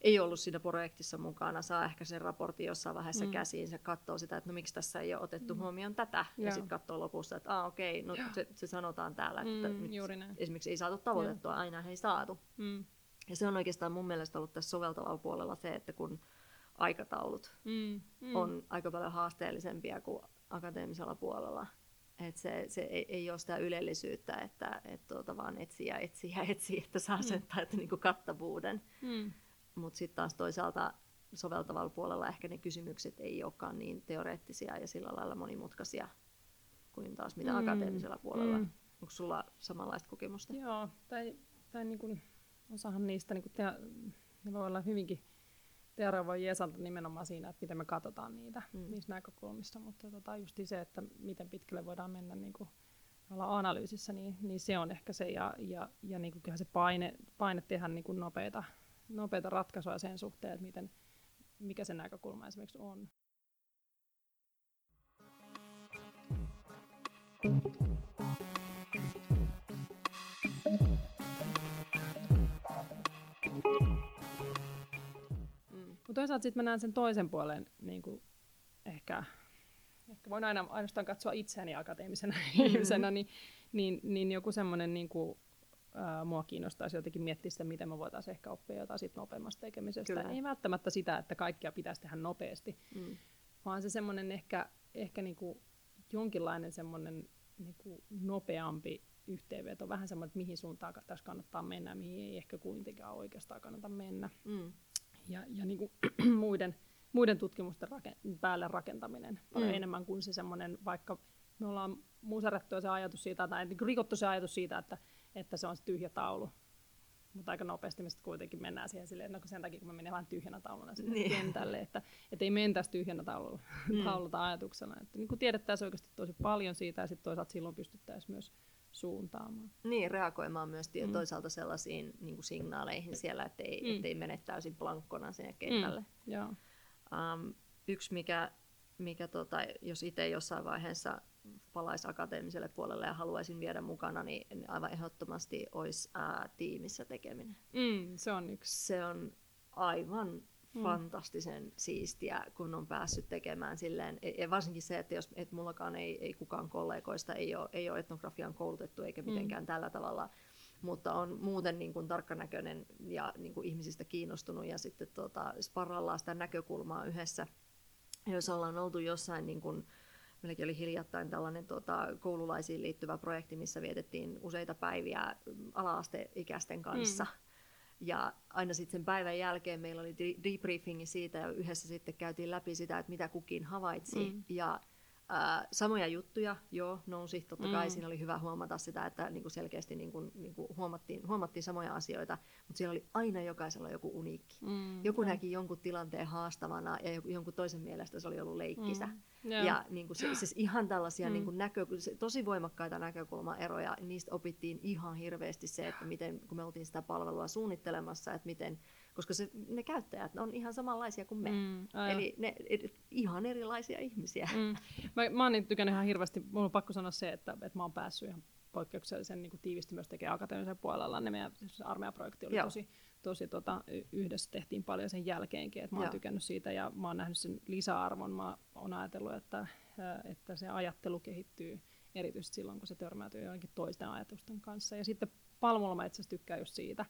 ei ollut siinä projektissa mukana, saa ehkä sen raportin jossain vaiheessa mm. käsiin, se katsoo sitä, että no miksi tässä ei ole otettu mm. huomioon tätä, ja, ja sitten katsoo lopussa, että ah, okei, okay, no se, se sanotaan täällä, että mm, nyt esimerkiksi ei saatu tavoitettua, ja. aina ei saatu. Mm. Ja se on oikeastaan mun mielestä ollut tässä soveltavalla puolella se, että kun aikataulut mm, mm. on aika paljon haasteellisempia kuin akateemisella puolella, et se, se ei, ei ole sitä ylellisyyttä, että et tuota, vaan etsii ja etsii, että saa sen mm. että, niin kuin kattavuuden. Mm mutta sitten taas toisaalta soveltavalla puolella ehkä ne kysymykset ei olekaan niin teoreettisia ja sillä lailla monimutkaisia kuin taas mitä mm. akateemisella puolella. Mm. Onko sulla samanlaista kokemusta? Joo, tai, tai niin kuin, osahan niistä niin kuin te, ne voi olla hyvinkin voi jeesalta nimenomaan siinä, että miten me katsotaan niitä mm. niistä näkökulmista, mutta tota, just se, että miten pitkälle voidaan mennä niin kuin, analyysissä, niin, niin se on ehkä se, ja, ja, ja niin kuin, se paine, paine tehdä niin kuin nopeita nopeita ratkaisuja sen suhteen, että miten, mikä se näkökulma esimerkiksi on. Mm. Mutta toisaalta sitten mä näen sen toisen puolen, niin kuin ehkä, ehkä voin aina ainoastaan katsoa itseäni akateemisena mm-hmm. ihmisenä, niin, niin, niin joku semmoinen niin kuin, ää, mua kiinnostaisi jotenkin miettiä sitä, miten me voitaisiin ehkä oppia jotain sit nopeammasta tekemisestä. Kyllä. Ei välttämättä sitä, että kaikkia pitäisi tehdä nopeasti, mm. vaan se semmoinen ehkä, ehkä niinku jonkinlainen semmoinen niinku nopeampi yhteenveto, vähän semmoinen, että mihin suuntaan tässä kannattaa mennä, mihin ei ehkä kuitenkaan oikeastaan kannata mennä. Mm. Ja, ja niinku muiden, muiden tutkimusten rake- päälle rakentaminen paljon mm. enemmän kuin se semmoinen vaikka me ollaan muserettu se ajatus siitä, tai niin rikottu se ajatus siitä, että, että se on se tyhjä taulu. Mutta aika nopeasti me sitten kuitenkin mennään siihen silleen, no sen takia kun me menemme vain tyhjänä tauluna sinne niin. kentälle, että, että ei mentäisi tyhjänä taululla, mm. tauluta ajatuksena. Että niin tiedettäisiin oikeasti tosi paljon siitä ja sitten toisaalta silloin pystyttäisiin myös suuntaamaan. Niin, reagoimaan myös mm. toisaalta sellaisiin niin kuin signaaleihin siellä, ettei, mm. ettei mene täysin blankkona sinne kentälle. Mm. Joo. Um, yksi, mikä, mikä tota, jos itse jossain vaiheessa palaisi akateemiselle puolelle ja haluaisin viedä mukana, niin aivan ehdottomasti olisi ää, tiimissä tekeminen. Mm, se on yksi. Se on aivan mm. fantastisen siistiä, kun on päässyt tekemään silleen, e, ja varsinkin se, että jos et mullakaan ei, ei kukaan kollegoista ei ole, ei ole etnografian koulutettu eikä mm. mitenkään mm. tällä tavalla, mutta on muuten niin kuin tarkkanäköinen ja niin kuin ihmisistä kiinnostunut ja sitten tota, sparrallaan sitä näkökulmaa yhdessä. Jos ollaan oltu jossain niin kuin, Meilläkin oli hiljattain tällainen tota, koululaisiin liittyvä projekti, missä vietettiin useita päiviä ala-asteikäisten kanssa. Mm. Ja aina sitten sen päivän jälkeen meillä oli debriefingi siitä ja yhdessä sitten käytiin läpi sitä, että mitä kukin havaitsi. Mm. Ja Ää, samoja juttuja, joo, nousi. Totta kai mm. siinä oli hyvä huomata sitä, että niin kuin selkeästi niin kuin, niin kuin huomattiin, huomattiin samoja asioita, mutta siellä oli aina jokaisella joku uniikki. Mm. Joku näki jonkun tilanteen haastavana ja jonkun toisen mielestä se oli ollut leikkisä. Mm. Ja niin kuin, se, siis ihan tällaisia mm. niin kuin näkö, tosi voimakkaita näkökulmaeroja, niistä opittiin ihan hirveästi se, että miten, kun me oltiin sitä palvelua suunnittelemassa, että miten koska se, ne käyttäjät on ihan samanlaisia kuin me. Mm, Eli ne et, ihan erilaisia ihmisiä. Mm. Mä, mä oon niin tykännyt ihan hirveästi, mulla on pakko sanoa se, että, että mä oon päässyt ihan poikkeuksellisen niin kuin tiivisti myös tekemään akateemisen puolella. Ne meidän siis armeijaprojekti oli Joo. tosi, tosi tota, yhdessä tehtiin paljon sen jälkeenkin, että mä oon Joo. tykännyt siitä ja mä oon nähnyt sen lisäarvon. Mä oon ajatellut, että, että se ajattelu kehittyy erityisesti silloin, kun se törmäytyy joidenkin toisten ajatusten kanssa. Ja sitten Palmulla mä itse asiassa tykkään just siitä,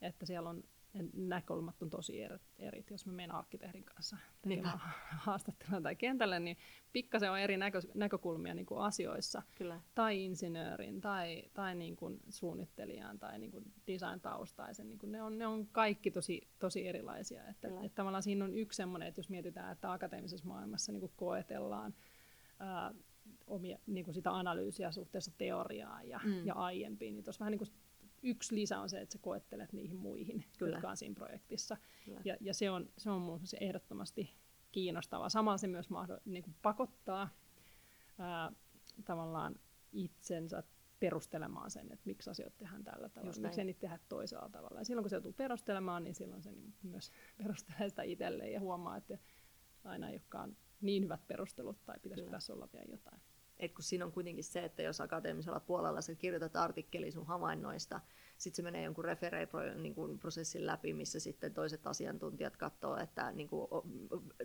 että siellä on näkökulmat on tosi eri, eri. Jos mä menen arkkitehdin kanssa tekemään haastattelua tai kentälle, niin pikkasen on eri näkö, näkökulmia niin kuin asioissa. Kyllä. Tai insinöörin, tai, tai niin kuin suunnittelijan, tai niin kuin design-taustaisen. Niin kuin ne, on, ne on kaikki tosi, tosi erilaisia. Että, että tavallaan siinä on yksi semmoinen, että jos mietitään, että akateemisessa maailmassa niin kuin koetellaan ää, omia, niin kuin sitä analyysiä suhteessa teoriaan ja, mm. ja aiempiin, niin tuossa vähän niin kuin yksi lisä on se, että sä koettelet niihin muihin, Kyllä. jotka on siinä projektissa. Ja, ja se on, se on mun se ehdottomasti kiinnostavaa. Samalla se myös mahdoll, niin kuin pakottaa ää, tavallaan itsensä perustelemaan sen, että miksi asioita tehdään tällä tavalla, miksi niitä tehdä toisella tavalla. Ja silloin kun se joutuu perustelemaan, niin silloin se niin myös perustelee sitä itselleen ja huomaa, että aina ei olekaan niin hyvät perustelut tai pitäisikö tässä olla vielä jotain. Et kun siinä on kuitenkin se, että jos akateemisella puolella sä kirjoitat artikkeli sun havainnoista, sitten se menee jonkun niin prosessin läpi, missä sitten toiset asiantuntijat katsoo, että niin kuin,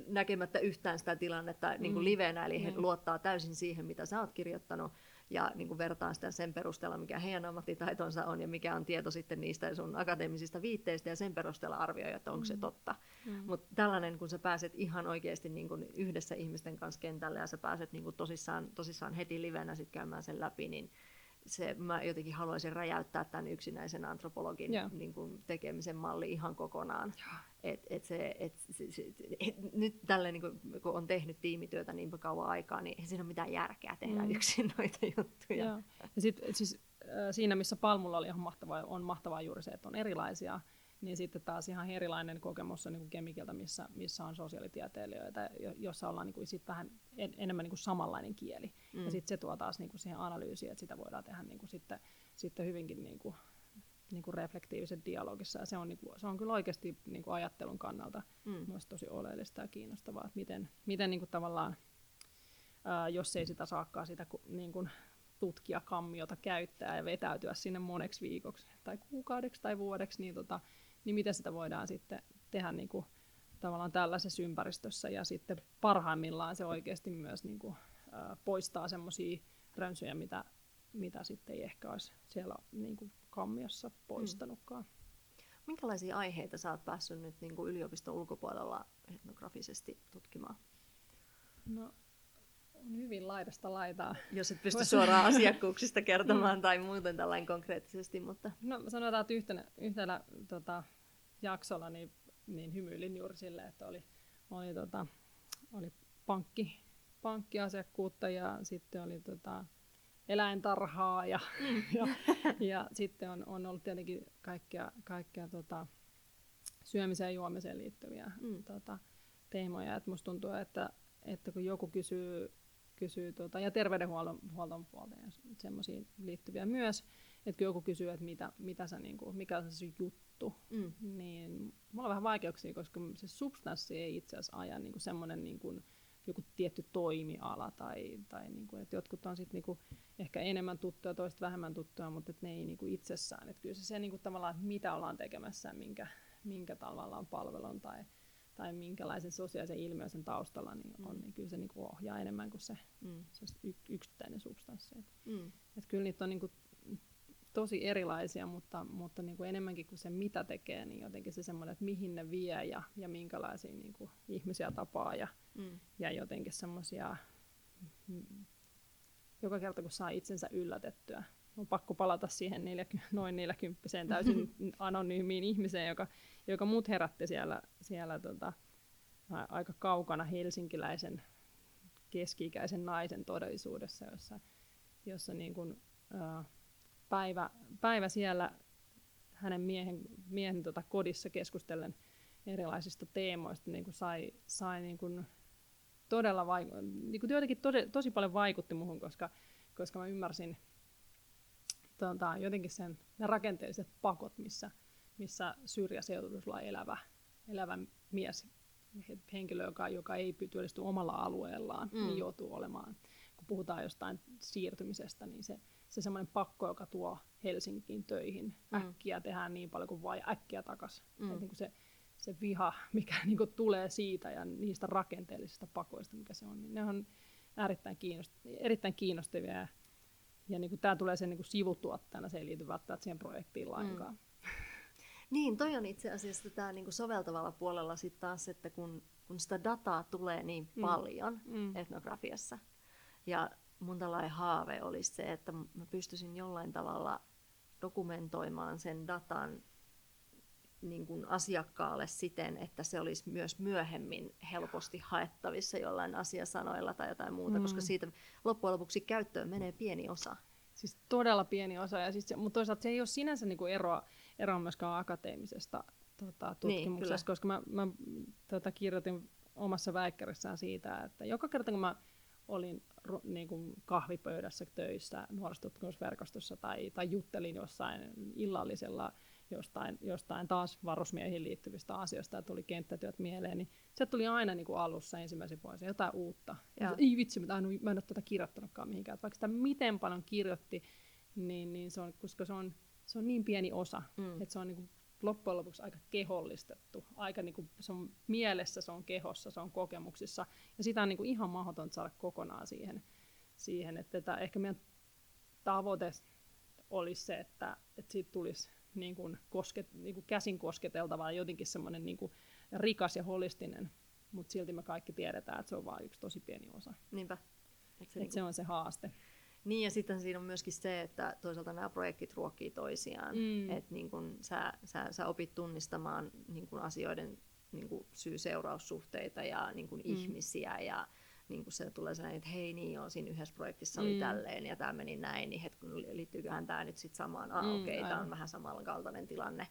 näkemättä yhtään sitä tilannetta niin kuin mm. livenä, eli he mm. luottaa täysin siihen, mitä sä oot kirjoittanut, ja niin kuin vertaan sitä sen perusteella, mikä heidän ammattitaitonsa on ja mikä on tieto sitten niistä sun akateemisista viitteistä ja sen perusteella arvioi, että onko mm. se totta. Mm. Mutta tällainen, kun sä pääset ihan oikeasti niin kuin yhdessä ihmisten kanssa kentälle ja sä pääset niin kuin tosissaan, tosissaan heti livenä sit käymään sen läpi, niin se, mä jotenkin haluaisin räjäyttää tämän yksinäisen antropologin yeah. niin kuin tekemisen malli ihan kokonaan. Yeah. Et, et se, et, se, se, et, nyt tälle, niin kuin, kun on tehnyt tiimityötä niin kauan aikaa, niin ei siinä ole mitään järkeä tehdä mm. yksin noita juttuja. Yeah. Ja sit, siis, siinä, missä Palmulla oli ihan mahtavaa, on mahtavaa juuri se, että on erilaisia niin sitten taas ihan erilainen kokemus on niin kemikiltä, missä, missä on sosiaalitieteilijöitä, jossa ollaan niin kuin sit vähän en, enemmän niin kuin samanlainen kieli. Mm. Ja sitten se tuo taas niin kuin siihen analyysiin, että sitä voidaan tehdä niin kuin sitten, sitten hyvinkin niin kuin, niin kuin reflektiivisen dialogissa. Ja se on, niin kuin, se on kyllä oikeasti niin kuin ajattelun kannalta mm. tosi oleellista ja kiinnostavaa, että miten, miten niin kuin tavallaan, ää, jos ei sitä saakaan sitä niin kuin tutkijakammiota käyttää ja vetäytyä sinne moneksi viikoksi tai kuukaudeksi tai vuodeksi, niin tota, niin miten sitä voidaan sitten tehdä niin kuin, tavallaan tällaisessa ympäristössä ja sitten parhaimmillaan se oikeasti myös niin kuin, ää, poistaa semmoisia rönsyjä, mitä, mitä sitten ei ehkä olisi siellä niin kuin kammiossa poistanutkaan. Mm. Minkälaisia aiheita sä oot päässyt nyt niin kuin yliopiston ulkopuolella etnografisesti tutkimaan? No, on hyvin laidasta laitaa. Jos et pysty suoraan asiakkuuksista kertomaan tai muuten tällainen konkreettisesti, mutta... No sanotaan, että yhtenä, yhtenä tota, jaksolla niin, niin hymyilin juuri sille, että oli, oli, tota, oli pankki, pankkiasiakkuutta ja sitten oli tota, eläintarhaa ja, mm. ja, ja sitten on, on ollut tietenkin kaikkea, kaikkea tota, syömiseen ja juomiseen liittyviä mm. tota, teemoja. Et musta tuntuu, että, että kun joku kysyy, kysyy tota, ja terveydenhuollon huolton puolta ja semmoisiin liittyviä myös, että kun joku kysyy, että mitä, mitä sä, niin kuin, mikä on se juttu, mm. niin mulla on vähän vaikeuksia, koska se substanssi ei itse asiassa aja niin semmoinen niin kuin, joku tietty toimiala tai, tai niin kuin, että jotkut on sitten niin ehkä enemmän tuttuja, toiset vähemmän tuttuja, mutta että ne ei niin kuin itsessään. Että kyllä se, se niin kuin tavallaan, että mitä ollaan tekemässä, minkä, minkä tavallaan palvelun tai, tai minkälaisen sosiaalisen ilmiön sen taustalla niin on, mm. niin kyllä se niin kuin ohjaa enemmän kuin se, mm. se yksittäinen substanssi. Et, mm. et kyllä niitä on niin kuin tosi erilaisia, mutta, mutta niin kuin enemmänkin kuin se mitä tekee, niin jotenkin se semmoinen, että mihin ne vie ja, ja minkälaisia niin kuin ihmisiä tapaa ja, mm. ja jotenkin semmoisia, mm, joka kerta kun saa itsensä yllätettyä, on pakko palata siihen neljäky, noin 40 täysin anonyymiin ihmiseen, joka, joka mut herätti siellä, siellä tota, aika kaukana helsinkiläisen keski-ikäisen naisen todellisuudessa, jossa, jossa niin kuin, uh, päivä, päivä siellä hänen miehen, miehen tota kodissa keskustellen erilaisista teemoista niin kuin sai, sai niin kuin todella vaik- niin kuin jotenkin tosi, tosi paljon vaikutti muhun, koska, koska mä ymmärsin tota, jotenkin sen, ne rakenteelliset pakot, missä, missä syrjäseutuisella elävä, elävä mies, henkilö, joka, joka ei työllisty omalla alueellaan, niin mm. niin joutuu olemaan, kun puhutaan jostain siirtymisestä, niin se, se semmoinen pakko, joka tuo Helsinkiin töihin. Mm. Äkkiä tehdään niin paljon kuin vaan ja äkkiä takaisin. Mm. niin se, se viha, mikä niin kuin tulee siitä ja niistä rakenteellisista pakoista, mikä se on, niin ne on erittäin, kiinnost- erittäin kiinnostavia. Ja, ja niin kuin tämä tulee sen niin kuin sivutuottajana, se ei liity välttämättä siihen projektiin lainkaan. Mm. Niin, toi on itse asiassa tämä niin soveltavalla puolella sitten taas, että kun, kun sitä dataa tulee niin mm. paljon mm. etnografiassa, ja mun tällainen haave olisi se, että mä pystyisin jollain tavalla dokumentoimaan sen datan niin kuin asiakkaalle siten, että se olisi myös myöhemmin helposti haettavissa jollain asiasanoilla tai jotain muuta, mm. koska siitä loppujen lopuksi käyttöön menee pieni osa. Siis todella pieni osa, ja siis, mutta toisaalta se ei ole sinänsä niin kuin eroa, eroa myöskään akateemisesta tota, niin, tutkimuksesta, niin, koska mä, mä tota, kirjoitin omassa väikkärissään siitä, että joka kerta kun mä olin niin kuin kahvipöydässä töissä nuorisotutkimusverkostossa tai, tai juttelin jossain illallisella jostain, jostain taas varusmiehiin liittyvistä asioista ja tuli kenttätyöt mieleen, niin se tuli aina niin kuin alussa ensimmäisen vuosin jotain uutta. Ja. Ei vitsi, mä en, mä en ole tätä kirjoittanutkaan mihinkään. Että vaikka sitä miten paljon kirjoitti, niin, niin se on, koska se on, se on niin pieni osa, mm. että se on niin kuin loppujen lopuksi aika kehollistettu. Aika niin kuin, se on mielessä, se on kehossa, se on kokemuksissa. Ja sitä on niin kuin ihan mahdotonta saada kokonaan siihen. siihen että tämä, ehkä meidän tavoite olisi se, että, että siitä tulisi niin kuin kosket, niin kuin käsin kosketeltava ja jotenkin semmoinen niin kuin rikas ja holistinen, mutta silti me kaikki tiedetään, että se on vain yksi tosi pieni osa. Niinpä. Et se, Et niin kuin... se on se haaste. Niin ja sitten siinä on myöskin se, että toisaalta nämä projektit ruokkii toisiaan. Mm. Että niin kun sä, sä, sä opit tunnistamaan niin kun asioiden niin kun syy-seuraussuhteita ja niin kun mm. ihmisiä ja niin kun se tulee sellainen, että hei niin joo, siinä yhdessä projektissa oli mm. tälleen ja tämä meni näin, niin hetken liittyyköhän tämä nyt sitten samaan, ah, mm, okei, okay, tämä on vähän samankaltainen tilanne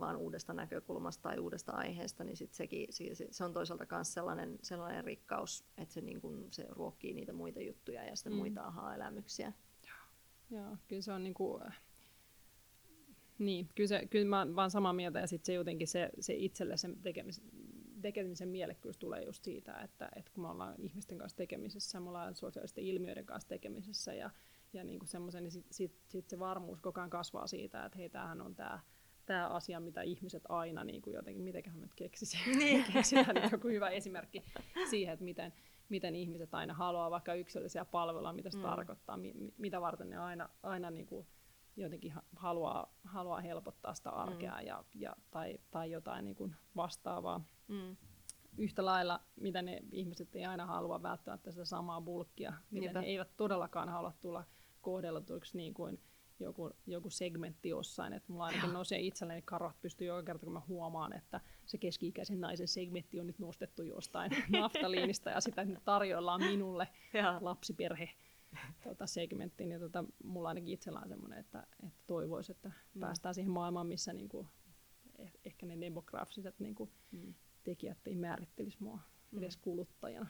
vaan uudesta näkökulmasta tai uudesta aiheesta, niin sit sekin, se, se on toisaalta myös sellainen, sellainen rikkaus, että se, niin kun, se ruokkii niitä muita juttuja ja sitten mm. muita aha-elämyksiä. Joo, kyllä se on niin kuin, niin, kyllä, se, kyllä mä vaan samaa mieltä ja sitten se jotenkin se, se itselle sen tekemisen, tekemisen mielekkyys tulee just siitä, että, että kun me ollaan ihmisten kanssa tekemisessä, me ollaan sosiaalisten ilmiöiden kanssa tekemisessä ja, ja niin kuin semmoisen, niin sitten sit, sit se varmuus koko ajan kasvaa siitä, että hei, tämähän on tämä tämä asia, mitä ihmiset aina niin kuin jotenkin, mitenköhän nyt keksisin, niin. keksitään nyt joku hyvä esimerkki siihen, että miten, miten ihmiset aina haluaa vaikka yksilöllisiä palveluja, mitä se mm. tarkoittaa, mi, mitä varten ne aina, aina niin kuin jotenkin haluaa, haluaa helpottaa sitä arkea mm. ja, ja, tai, tai jotain niin kuin vastaavaa. Mm. Yhtä lailla, mitä ne ihmiset ei aina halua välttämättä sitä samaa bulkkia, miten Niinpä. ne eivät todellakaan halua tulla kohdellutuiksi niin kuin joku, joku segmentti jossain, että mulla ainakin nousee itselleni karvat pystyy joka kerta, kun mä huomaan, että se keski-ikäisen naisen segmentti on nyt nostettu jostain naftaliinista ja sitä nyt tarjoillaan minulle Ja. lapsiperhe tota, segmenttiin. Ja tota, mulla ainakin itsellä on semmoinen, että, että toivoisi, että mm. päästään siihen maailmaan, missä niinku, eh, ehkä ne demografiset niinku, Mm. tekijät ei määrittelisi mua edes kuluttajana.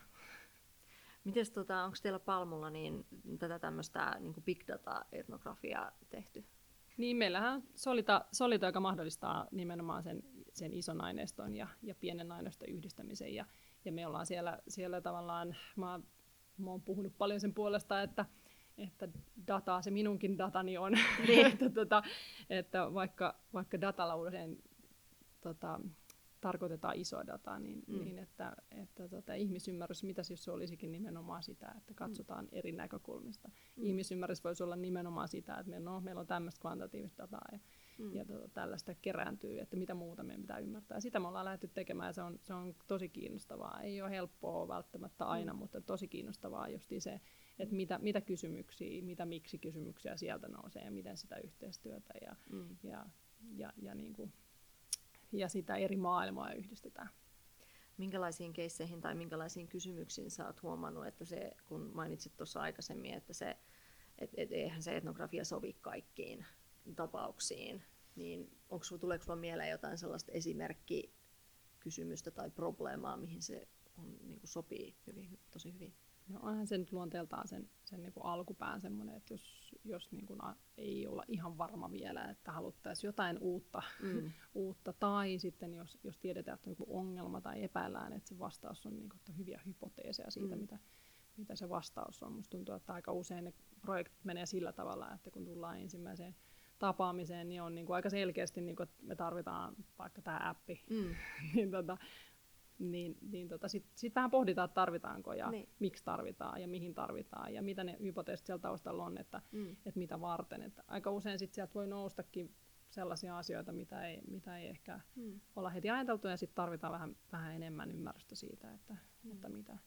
Mites tota, onko teillä Palmulla niin tätä tämmöistä niin big data-etnografiaa tehty? Niin, meillähän on Solita, Solita, joka mahdollistaa nimenomaan sen, sen ison aineiston ja, ja pienen aineiston yhdistämisen. Ja, ja me ollaan siellä, siellä tavallaan, mä, mä oon puhunut paljon sen puolesta, että, että dataa, se minunkin datani on, Niin. että, tota, että vaikka, vaikka datalla usein tota, tarkoitetaan isoa dataa, niin, Mm. mm. niin että, että tota, ihmisymmärrys, mitä jos se olisikin nimenomaan sitä, että katsotaan eri näkökulmista. Mm. Ihmisymmärrys voisi olla nimenomaan sitä, että me, no, meillä on tämmöistä kvantitatiivista dataa ja, Mm. ja tota, tällaista kerääntyy, että mitä muuta meidän pitää ymmärtää. Sitä me ollaan lähdetty tekemään ja se on, se on tosi kiinnostavaa. Ei ole helppoa välttämättä aina, Mm. mutta tosi kiinnostavaa justi se, että mitä, mitä kysymyksiä, mitä miksi kysymyksiä sieltä nousee ja miten sitä yhteistyötä ja, Mm. ja, ja, ja, niin kuin, ja sitä eri maailmaa yhdistetään. Minkälaisiin keisseihin tai minkälaisiin kysymyksiin sä oot huomannut, että se, kun mainitsit tuossa aikaisemmin, että se, et, et, eihän se etnografia sovi kaikkiin tapauksiin, niin onko sulla, tuleeko sulla mieleen jotain sellaista esimerkkikysymystä tai probleemaa, mihin se on, niin sopii hyvin, tosi hyvin? No onhan se nyt luonteeltaan sen, sen niin kuin alkupään semmoinen, että jos, jos niin kuin ei olla ihan varma vielä, että haluttaisiin jotain uutta, Mm. uutta tai sitten jos, jos tiedetään, että on joku ongelma tai epäillään, että se vastaus on niin kuin, että on hyviä hypoteeseja siitä, mm. mitä, mitä se vastaus on. Musta tuntuu, että aika usein ne projektit menee sillä tavalla, että kun tullaan ensimmäiseen tapaamiseen, niin on niin kuin aika selkeästi, niin kuin, että me tarvitaan vaikka tämä appi, Mm. niin, tota, niin, niin tota, sitten sit vähän pohditaan, että tarvitaanko ja Niin. miksi tarvitaan ja mihin tarvitaan ja mitä ne hypoteesit siellä taustalla on, että, Mm. että mitä varten. Että aika usein sit sieltä voi noustakin sellaisia asioita, mitä ei, mitä ei ehkä Mm. olla heti ajateltu ja sitten tarvitaan vähän, vähän enemmän ymmärrystä siitä, että, mm. että mitä,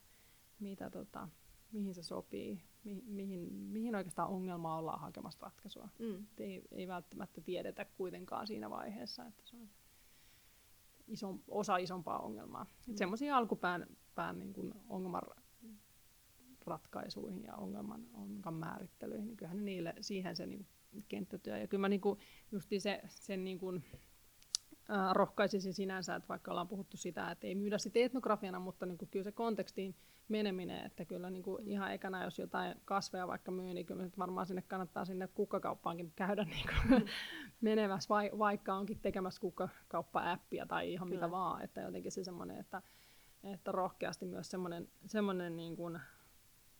mitä tota, mihin se sopii, mi, mihin, mihin oikeastaan ongelmaa ollaan hakemassa ratkaisua. Mm. Et ei, ei välttämättä tiedetä kuitenkaan siinä vaiheessa, että se on iso, osa isompaa ongelmaa. Mm. Mm. Semmoisia alkupään pään niin kuin ongelman ratkaisuihin ja ongelman, ongelman määrittelyihin, niin kyllähän niille, siihen se niin kuin kenttätyö. Ja kyllä mä niin kuin, justi se, sen niin kuin, ää, rohkaisisin sinänsä, että vaikka ollaan puhuttu sitä, että ei myydä sitä etnografiana, mutta niin kuin kyllä se kontekstiin meneminen, että kyllä niin kuin ihan ekana, jos jotain kasveja vaikka myy, niin kyllä varmaan sinne kannattaa sinne kukkakauppaankin käydä niin kuin menemässä, vai, vaikka onkin tekemässä kukkakauppa-appia tai ihan Kyllä. mitä vaan, että jotenkin se semmoinen, että, että rohkeasti myös semmoinen, semmoinen niin kuin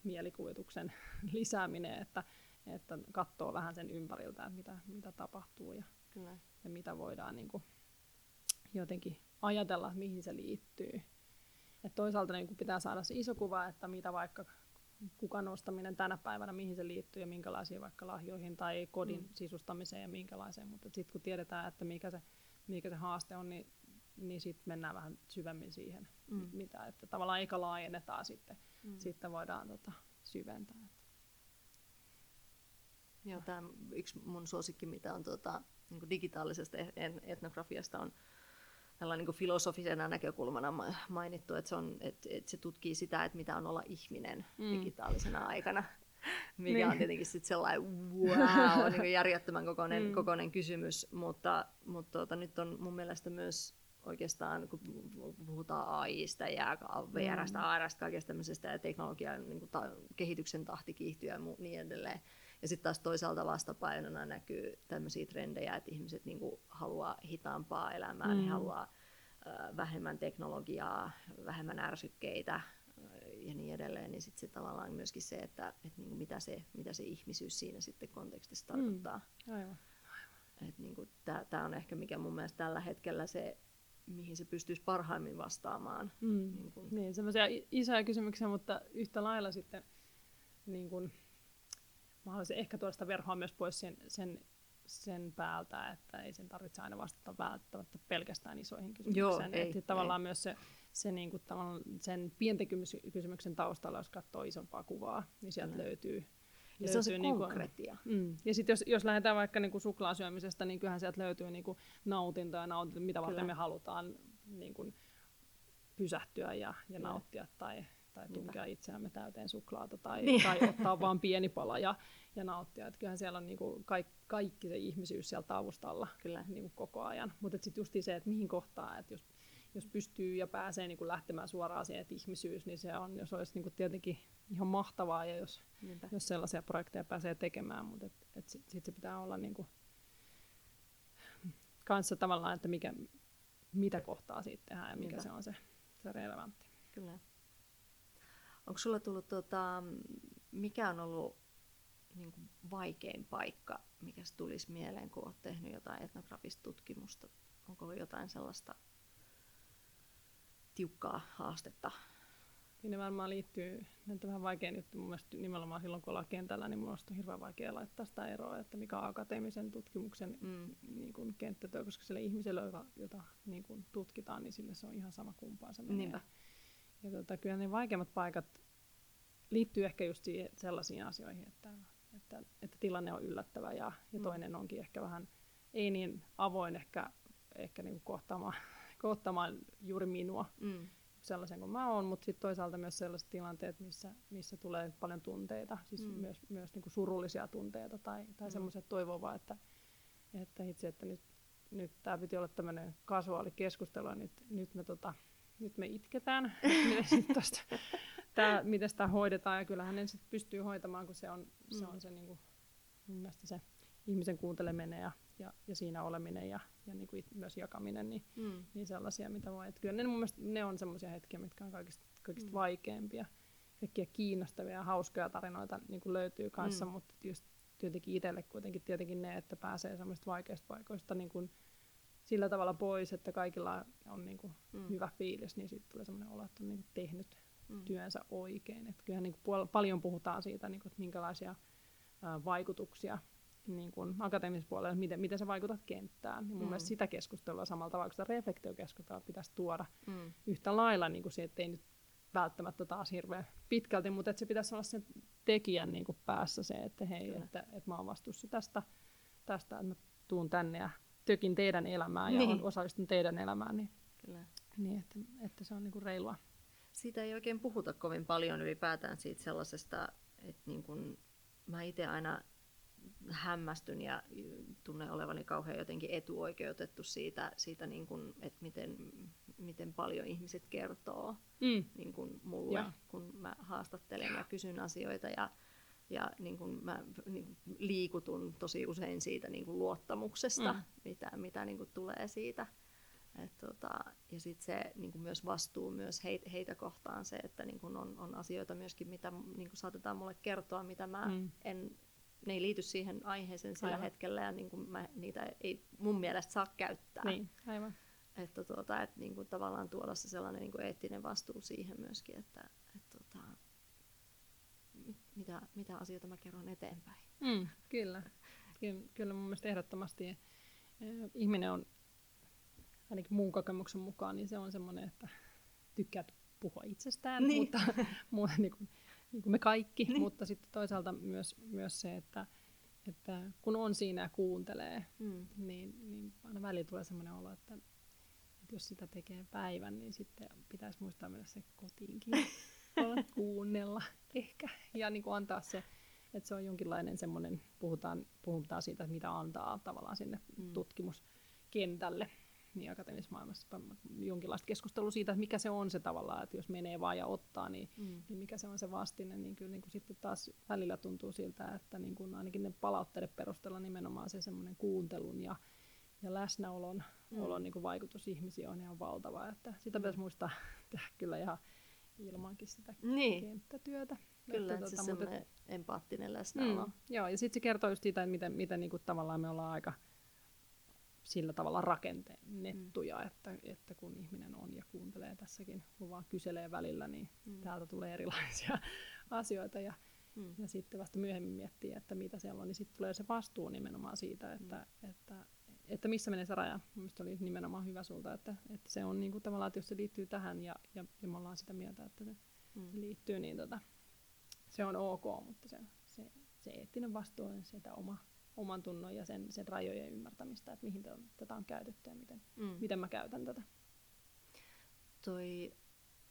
mielikuvituksen lisääminen, että, että katsoo vähän sen ympäriltä, että mitä, mitä tapahtuu ja, Kyllä. ja mitä voidaan niin kuin jotenkin ajatella, mihin se liittyy. Et toisaalta niin pitää saada se iso kuva, että mitä vaikka kukan ostaminen tänä päivänä, mihin se liittyy ja minkälaisiin vaikka lahjoihin tai kodin Mm. sisustamiseen ja minkälaiseen. Mutta sitten kun tiedetään, että mikä se, mikä se haaste on, niin, niin sitten mennään vähän syvemmin siihen, Mm. mitä. Että tavallaan eikä laajennetaan sitten, Mm. sitten voidaan tota, syventää. Joo, tämä yksi mun suosikki, mitä on tuota, niin digitaalisesta et- etnografiasta, on tällainen niin filosofisena näkökulmana ma- mainittu, että se, on, että, että se tutkii sitä, että mitä on olla ihminen mm. Digitaalisena aikana, mikä Niin. on tietenkin sitten sellainen wow, niin järjettömän kokoinen, mm. Mm. kokoinen kysymys, mutta, mutta tuota, nyt on mun mielestä myös oikeastaan, kun puhutaan AIsta ja VRstä, Mm. ARstä, kaikesta tämmöisestä ja teknologian niin kuin ta- kehityksen tahti kiihtyy ja mu- niin edelleen. Ja sitten taas toisaalta vastapainona näkyy tämmöisiä trendejä, että ihmiset niin kuin haluaa hitaampaa elämää, mm. he Mm. haluaa vähemmän teknologiaa, vähemmän ärsykkeitä ja niin edelleen. Niin sitten se tavallaan myöskin se, että, että niin kuin mitä, se, mitä se ihmisyys siinä sitten kontekstissa tarkoittaa. Aivan. Että niin kuin Tämä on ehkä mikä mun mielestä tällä hetkellä se, mihin se pystyisi parhaimmin vastaamaan. Mm. Niin Niin kuin- niin, semmoisia isoja kysymyksiä, mutta yhtä lailla sitten niin kun, mä haluaisin ehkä tuoda verhoa myös pois sen, sen, sen päältä, että ei sen tarvitse aina vastata välttämättä pelkästään isoihin kysymyksiin. Joo, ei, ei. tavallaan myös se, se niin kuin, tavallaan sen pienten kysymyksen taustalla, jos katsoo isompaa kuvaa, niin sieltä Kyllä. löytyy. Ja se on se niinku- konkretia. Mm. Ja sitten jos, jos lähdetään vaikka niinku suklaasyömisestä, niin kyllähän sieltä löytyy niinku nautintoa ja nautintoa, mitä varten Kyllä. me halutaan niin kuin pysähtyä ja, ja nauttia tai, tai tunkea itseämme täyteen suklaata tai, Niin. tai ottaa vaan pieni pala ja, ja nauttia. Et kyllähän siellä on niin kuin kaikki, kaikki se ihmisyys siellä taustalla Kyllä. niin kuin koko ajan. Mutta sitten just se, että mihin kohtaan, että jos, jos pystyy ja pääsee niin kuin lähtemään suoraan siihen, että ihmisyys, niin se on, jos olisi niin kuin tietenkin ihan mahtavaa, ja jos, Niinpä. jos sellaisia projekteja pääsee tekemään, mutta et, et sitten sit se pitää olla niin kuin kanssa tavallaan, että mikä, mitä kohtaa siitä tehdään ja mikä Niinpä. se on se, se relevantti. Kyllä. Onko sulla tullut, tota, mikä on ollut niin kuin vaikein paikka, mikä tulisi mieleen, kun olet tehnyt jotain etnografista tutkimusta? Onko ollut jotain sellaista tiukkaa haastetta? Siinä varmaan liittyy, että vähän vaikein juttu mun mielestä nimenomaan silloin, kun ollaan kentällä, niin mun on hirveän vaikea laittaa sitä eroa, että mikä on akateemisen tutkimuksen Mm. niin kuin kenttätyö, koska sille ihmiselle, jota, jota niin kuin tutkitaan, niin sille se on ihan sama kumpaan se menee. Niinpä. Ja tota, kyllä ne vaikeimmat paikat liittyy ehkä just siihen, sellaisiin asioihin, että, että, että tilanne on yllättävä ja, ja Mm. toinen onkin ehkä vähän ei niin avoin ehkä, ehkä niin kuin kohtaamaan, kohtaamaan juuri minua Mm. sellaisen kuin mä oon, mutta sitten toisaalta myös sellaiset tilanteet, missä, missä tulee paljon tunteita, siis Mm. myös, myös niinku surullisia tunteita tai, tai mm. semmoiset toivovaa, että, että itse, että nyt, nyt tämä piti olla tämmöinen kasuaali keskustelu ja nyt, nyt, me, tota, nyt me itketään, tää, miten sitä hoidetaan ja kyllähän ne sit pystyy hoitamaan, kun se on se, Mm. on se niinku, mun mielestä se ihmisen kuunteleminen ja, ja, ja siinä oleminen ja, ja niinku it, myös jakaminen, niin Mm. niin sellaisia, mitä voi. Et kyllä ne, mun mielestä, ne on sellaisia hetkiä, mitkä on kaikista, kaikista Mm. mm. vaikeimpia. Kaikkia kiinnostavia ja hauskoja tarinoita niin kuin löytyy kanssa, Mm. mm. mutta just jotenkin itselle kuitenkin tietenkin ne, että pääsee semmoista vaikeista paikoista niin kuin sillä tavalla pois, että kaikilla on niin kuin Mm. hyvä fiilis, niin siitä tulee semmoinen olo, että on niin kuin tehnyt Mm. työnsä oikein. Et kyllähän niin kuin puol- paljon puhutaan siitä, niin kuin, että minkälaisia ää, vaikutuksia niin kuin akateemisessa puolella, että miten, miten sä vaikutat kenttään. Niin mun Mm. mm. mielestä sitä keskustelua samalla tavalla kuin sitä reflektiokeskustelua pitäisi tuoda Mm. yhtä lailla, niin kuin se, ettei nyt välttämättä taas hirveän pitkälti, mutta että se pitäisi olla sen tekijän niin kuin päässä se, että hei, Kyllä. että, että mä oon vastuussa tästä, tästä, että mä tuun tänne ja tökin teidän elämään ja Niin. niin. osallistun teidän elämään, niin, Kyllä. niin että, että se on niin kuin reilua. Siitä ei oikein puhuta kovin paljon ylipäätään siitä sellaisesta, että niin kun mä itse aina hämmästyn ja tunnen olevani kauhean jotenkin etuoikeutettu siitä, siitä niin kun, että miten, miten paljon ihmiset kertoo Mm. niin kun mulle, Joo. kun mä haastattelen ja kysyn asioita ja, ja niin kun mä niin liikutun tosi usein siitä niin kun luottamuksesta, Mm. mitä, mitä niin kun tulee siitä. Et tota, ja sitten se niin kuin myös vastuu myös heitä, heitä kohtaan se, että niin kuin on, on asioita myöskin, mitä niin kuin saatetaan mulle kertoa, mitä mä Mm. en, ne ei liity siihen aiheeseen sillä Aivan. hetkellä ja niin kuin mä, niitä ei mun mielestä saa käyttää. Niin, aivan. Että tuota, et niin kuin tavallaan tuoda se sellainen niin kuin eettinen vastuu siihen myöskin, että tota, mitä, mitä asioita mä kerron eteenpäin. Mm, kyllä. kyllä. Kyllä mun mielestä ehdottomasti eh, ihminen on, ainakin mun kokemuksen mukaan, niin se on semmoinen, että tykkää puhua itsestään, Niin. mutta mu- niin kuin, niin kuin me kaikki, Niin. mutta sitten toisaalta myös, myös se, että, että kun on siinä ja kuuntelee, Mm. niin, niin aina välillä tulee semmoinen olo, että, että jos sitä tekee päivän, niin sitten pitäisi muistaa mennä se kotiinkin, kuunnella ehkä ja niin kuin antaa se, että se on jonkinlainen semmoinen, puhutaan, puhutaan siitä, että mitä antaa tavallaan sinne Mm. tutkimuskentälle niin akateemisessa maailmassa jonkinlaista keskustelua siitä, että mikä se on se tavallaan, että jos menee vaan ja ottaa, niin, Mm. niin mikä se on se vastine, niin kyllä niin kuin sitten taas välillä tuntuu siltä, että niin kuin ainakin ne palautteiden perusteella nimenomaan se semmoinen kuuntelun ja, ja läsnäolon Mm. olon niin kuin vaikutus ihmisiin on ihan valtava, että sitä Mm. pitäisi muistaa tehdä kyllä ihan ilmankin sitä Niin, kenttätyötä. kyllä, että tota, se mutta- semmoinen empaattinen läsnäolo. Mm, joo, ja sitten se kertoo just siitä, että miten, miten niinku tavallaan me ollaan aika sillä tavalla rakennettuja, mm. että, että kun ihminen on ja kuuntelee tässäkin, kun vaan kyselee välillä, niin mm. täältä tulee erilaisia asioita ja, Mm. ja sitten vasta myöhemmin miettii, että mitä siellä on, niin sitten tulee se vastuu nimenomaan siitä, että, mm. että, että missä menee se raja. Mielestäni oli nimenomaan hyvä sulta, että, että se on niinku tavallaan, että jos se liittyy tähän ja, ja, ja me ollaan sitä mieltä, että se Mm. liittyy, niin tota, se on ok, mutta se, se, se eettinen vastuu on sitä oma, oman tunnon ja sen, sen rajojen ymmärtämistä, että mihin te on, tätä on käytetty ja miten, Mm. miten mä käytän tätä. toi,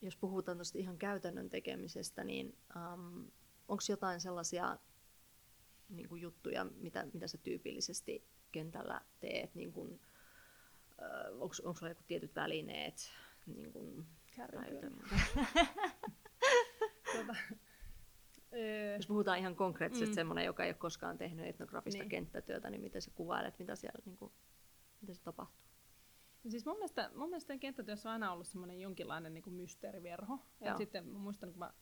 jos puhutaan tuosta ihan käytännön tekemisestä, niin um, onko jotain sellaisia niin kuin juttuja, mitä, mitä sä tyypillisesti kentällä teet? Niin kuin, onko sulla joku tietyt välineet? Niin kuin, tuota, Jos puhutaan ihan konkreettisesti mm. semmoinen, joka ei ole koskaan tehnyt etnografista niin. kenttätyötä, niin miten sä kuvailet, mitä siellä niin kuin, miten se tapahtuu? No siis mun mielestä, mun mielestä kenttätyössä on aina ollut semmoinen jonkinlainen niin kuin mysteeriverho. Ja sitten mä muistan, kun mä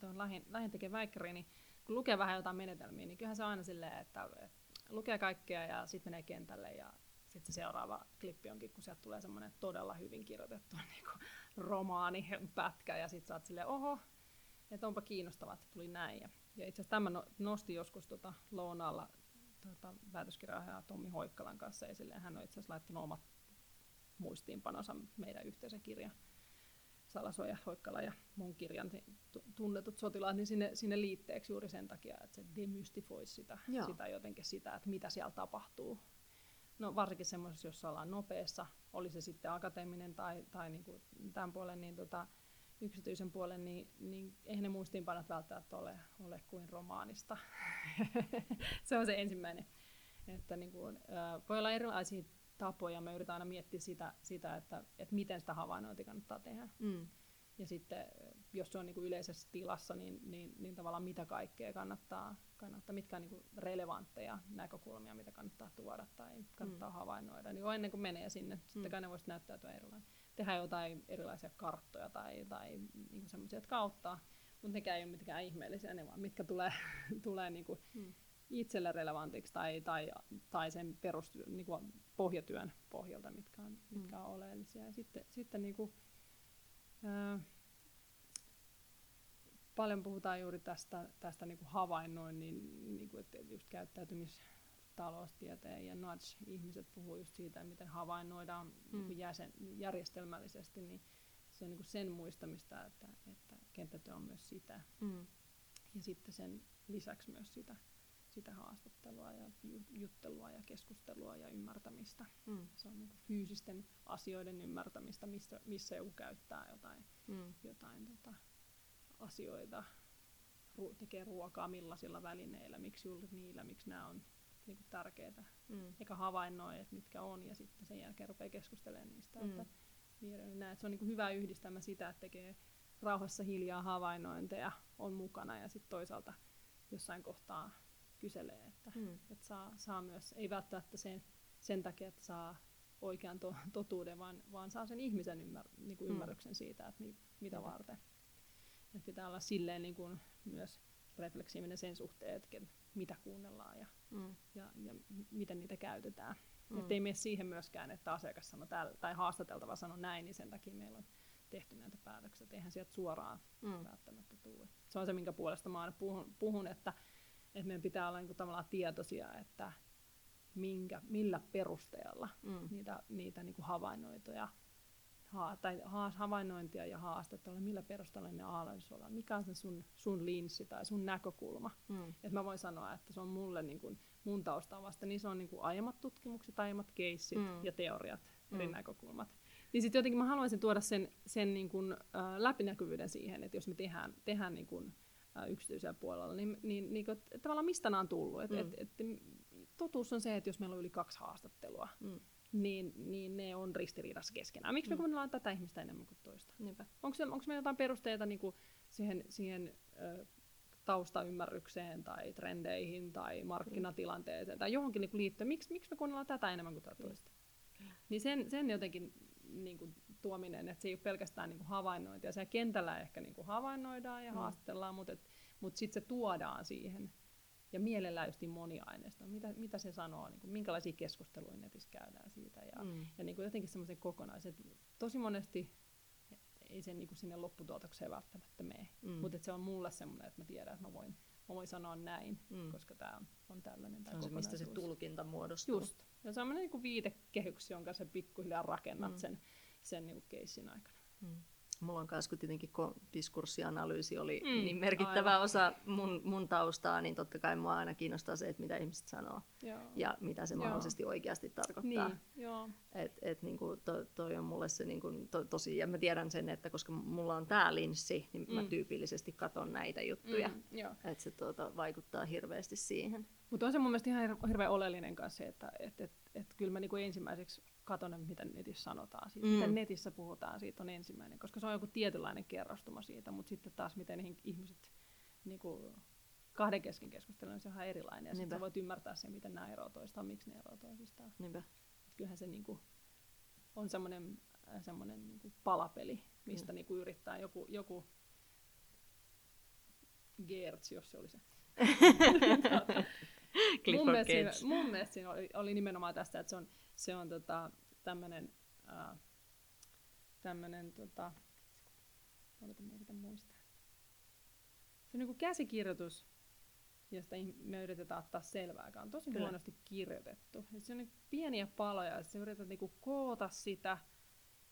tuon lähin, lähin tekemään väikkäriin, niin kun lukee vähän jotain menetelmiä, niin kyllähän se on aina silleen, että, että lukee kaikkea ja sitten menee kentälle ja sitten se seuraava klippi onkin, kun sieltä tulee semmoinen todella hyvin kirjoitettu niin kuin romaani, pätkä ja sitten sä oot silleen, oho, että onpa kiinnostavaa, että tuli näin. Ja, ja itse asiassa tämä no, nosti joskus tota lounaalla tota, väitöskirjaaja Tommi Hoikkalan kanssa esille. Hän on itse asiassa laittanut omat muistiinpanonsa meidän yhteisen kirjan Salasoja, Hoikkala ja mun kirjan tunnetut sotilaat, niin sinne, sinne liitteeksi juuri sen takia, että se demystifoisi sitä, sitä jotenkin sitä, että mitä siellä tapahtuu. No varsinkin semmoisessa, jossa ollaan nopeassa, oli se sitten akateeminen tai, tai niin kuin tämän puolen, niin tota, yksityisen puolen, niin, niin eihän ne muistiinpanot välttämättä ole, ole kuin romaanista. se on se ensimmäinen. Että niin kuin, voi olla erilaisia tapoja. Mä yritän aina miettiä sitä, sitä että, että miten sitä havainnointia kannattaa tehdä. Mm. Ja sitten, jos se on niin kuin yleisessä tilassa, niin, niin, niin tavallaan mitä kaikkea kannattaa, kannattaa mitkä on niin kuin relevantteja näkökulmia, mitä kannattaa tuoda tai kannattaa mm. havainnoida. Niin ennen kuin menee sinne, sitten mm. kai ne voisi näyttäytyä erilainen. Tehdään jotain erilaisia karttoja tai, tai niin semmoisia, jotka auttaa, mutta nekään ei ole mitenkään ihmeellisiä, ne vaan mitkä tulee, tulee niin kuin mm itselle relevantiksi tai, tai, tai sen perus, niin kuin pohjatyön pohjalta, mitkä on, mm. mitkä on oleellisia. Ja sitten, sitten niin kuin, ää, paljon puhutaan juuri tästä, tästä niin kuin havainnoinnin, niin kuin, että just käyttäytymistaloustieteen ja nudge-ihmiset puhuu just siitä, miten havainnoidaan mm. niin kuin jäsen, järjestelmällisesti, niin se on niin kuin sen muistamista, että, että kenttätyö on myös sitä. Mm. Ja sitten sen lisäksi myös sitä sitä haastattelua ja juttelua ja keskustelua ja ymmärtämistä. Mm. Se on niin fyysisten asioiden ymmärtämistä, missä, missä joku käyttää jotain, mm. jotain tota, asioita, ru- tekee ruokaa millaisilla välineillä, miksi juuri niillä, miksi nämä on niin kuin tärkeitä. Mm. Eikä havainnoi, että mitkä on, ja sitten sen jälkeen rupeaa keskustelemaan niistä. Mm. Että, niin näin, että se on niin hyvä yhdistelmä sitä, että tekee rauhassa hiljaa havainnointeja, on mukana, ja sitten toisaalta jossain kohtaa kyselee, että, mm. että saa, saa myös, ei välttämättä sen, sen takia, että saa oikean to, totuuden, vaan, vaan saa sen ihmisen ymmär, niin kuin mm. ymmärryksen siitä, että mi, mitä mm. varten. Että pitää olla silleen niin kuin myös refleksiivinen sen suhteen, että mitä kuunnellaan ja, mm. ja, ja miten niitä käytetään. Mm. Että ei mene siihen myöskään, että asiakas sanoo täällä, tai haastateltava sanoo näin, niin sen takia meillä on tehty näitä päätöksiä. Että eihän sieltä suoraan mm. välttämättä tule. Se on se, minkä puolesta mä aina puhun, puhun että että meidän pitää olla niin tavallaan tietoisia, että minkä, millä perusteella mm. niitä, niitä niin kuin havainnoituja ha, tai ha, havainnointia ja haastetta, millä perusteella ne analysoidaan, mikä on se sun, sun linssi tai sun näkökulma. Mm. Et mä voin sanoa, että se on mulle niin kuin, mun taustaan vasta, niin se on niin aiemmat tutkimukset, aiemmat keissit mm. ja teoriat, eri mm. näkökulmat. Niin sitten jotenkin mä haluaisin tuoda sen, sen niin kuin, äh, läpinäkyvyyden siihen, että jos me tehdään, tehdään niin kuin, yksityisellä puolella, niin, niin, niin kuin, tavallaan mistä nämä on tullut. Et, mm. et, et, totuus on se, että jos meillä on yli kaksi haastattelua, mm. niin, niin ne on ristiriidassa keskenään. Miksi mm. me kuunnellaan tätä ihmistä enemmän kuin toista? Onko, meillä jotain perusteita niin kuin siihen, siihen ö, taustaymmärrykseen tai trendeihin tai markkinatilanteeseen tai johonkin niin liittyen? Miksi, miksi me kuunnellaan tätä enemmän kuin tätä toista? Niin sen, sen jotenkin niin kuin, tuominen, että se ei ole pelkästään niin kuin havainnointia. Siellä kentällä ehkä niin kuin havainnoidaan ja mm. haastellaan, mutta, mutta sitten se tuodaan siihen. Ja mielellään just niin moniaineista. Mitä, mitä se sanoo, niin kuin, minkälaisia keskusteluja netissä käydään siitä. Ja, mm. ja niin kuin jotenkin semmoisen kokonaisen. Tosi monesti ei se niin kuin sinne lopputuotokseen välttämättä mene. Mm. Mutta se on mulle semmoinen, että mä tiedän, että mä voin, mä voin sanoa näin, mm. koska tämä on, on tällainen. Tää se on se, mistä se tulkinta muodostuu. Just. Ja se on niin viitekehyksi, jonka sä pikkuhiljaa rakennat mm. sen, sen niin keissin aikana. Mm. Mulla on myös, kun tietenkin kun diskurssianalyysi oli Mm, niin merkittävä aivan. osa mun, mun taustaa, niin totta kai mua aina kiinnostaa se, että mitä ihmiset sanoo Joo. ja mitä se Joo. mahdollisesti oikeasti tarkoittaa. Niin, joo. Et, et niinku to, toi on mulle se niinku to, tosi, ja mä tiedän sen, että koska mulla on tää linssi, niin mä Mm. tyypillisesti katon näitä juttuja. Mm. Että se tuota, vaikuttaa hirveästi siihen. Mutta on se mun mielestä ihan hir- hirveän oleellinen kanssa se, että et, et, et kyllä mä niinku ensimmäiseksi katon, mitä netissä sanotaan. Siitä, Mm. Mitä netissä puhutaan, siitä on ensimmäinen, koska se on joku tietynlainen kerrostuma siitä, mutta sitten taas miten ihmiset niinku, kahden kesken keskustelevat, niin se on ihan erilainen. Ja sitten sä voit ymmärtää sen, miten nämä eroavat toistaan, miksi ne eroavat toisistaan. Niinpä. Et kyllähän se niinku, on semmoinen semmoinen niinku palapeli, mistä Mm. niinku yrittää joku, joku Geertz, jos se oli se. mun, mielestä siinä, mun mielestä siinä oli, oli nimenomaan tästä, että se on, se on tota, tämmöinen äh, tämmönen, tota, odota, mä yritän muistaa. Se on niinku käsikirjoitus, josta me yritetään ottaa selvää, joka on tosi Kyllä. Huonosti kirjoitettu. Ja se on niinku pieniä paloja, ja sä yrität niinku koota sitä,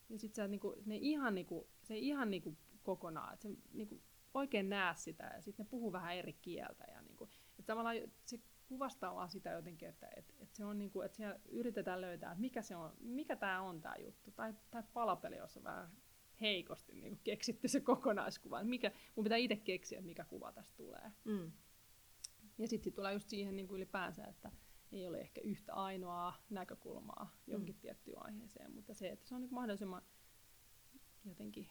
ja sit sä niinku, ne ihan niinku, se ei ihan niinku kokonaan, että sä niinku oikein näe sitä, ja sitten ne puhuu vähän eri kieltä. Ja niinku, et tavallaan se kuvastaa vaan sitä jotenkin, että et, et se on niinku, että siellä yritetään löytää, että mikä, se on, mikä tämä on tämä juttu. Tai, tai palapeli, jossa vähän heikosti niinku keksitty se kokonaiskuva. Mikä, mun pitää itse keksiä, että mikä kuva tästä tulee. Mm. Ja sitten tulee just siihen niin kuin ylipäänsä, että ei ole ehkä yhtä ainoaa näkökulmaa jonkin mm. tiettyyn aiheeseen, mutta se, että se on niin mahdollisimman jotenkin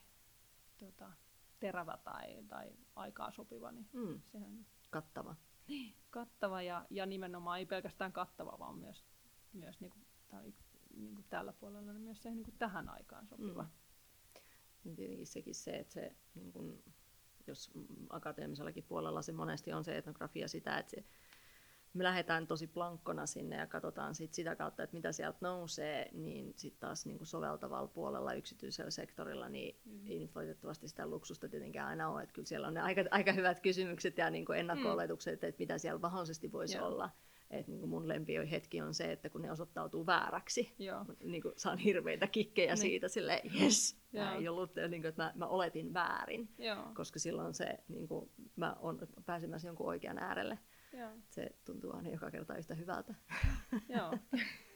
tota, terävä tai, tai aikaa sopiva, niin Mm. sehän Kattava. Kattava ja, ja nimenomaan ei pelkästään kattava, vaan myös, myös niin kuin, tai, niin kuin tällä puolella niin myös se niin kuin tähän aikaan sopiva. Mm. Niin tietenkin sekin se, että se, niin kun, jos akateemisellakin puolella se monesti on se etnografia sitä, että se, me lähdetään tosi plankkona sinne ja katsotaan sit sitä kautta, että mitä sieltä nousee, niin sitten taas niin kuin soveltavalla puolella yksityisellä sektorilla, niin Mm. ei nyt valitettavasti sitä luksusta tietenkään aina ole, että kyllä siellä on ne aika, aika hyvät kysymykset ja niin kuin ennakko-oletukset, että mitä siellä mahdollisesti voisi Joo. olla. Et niin kuin mun lempihetki on se, että kun ne osoittautuu vääräksi, Joo. niin kuin saan hirveitä kikkejä Niin. siitä, sille yes, Joo. mä ei ollut, niin kuin, että mä, mä oletin väärin, Joo. koska silloin se, niin kuin, mä on pääsemässä jonkun oikean äärelle. Joo. Se tuntuu aina joka kerta yhtä hyvältä. Joo.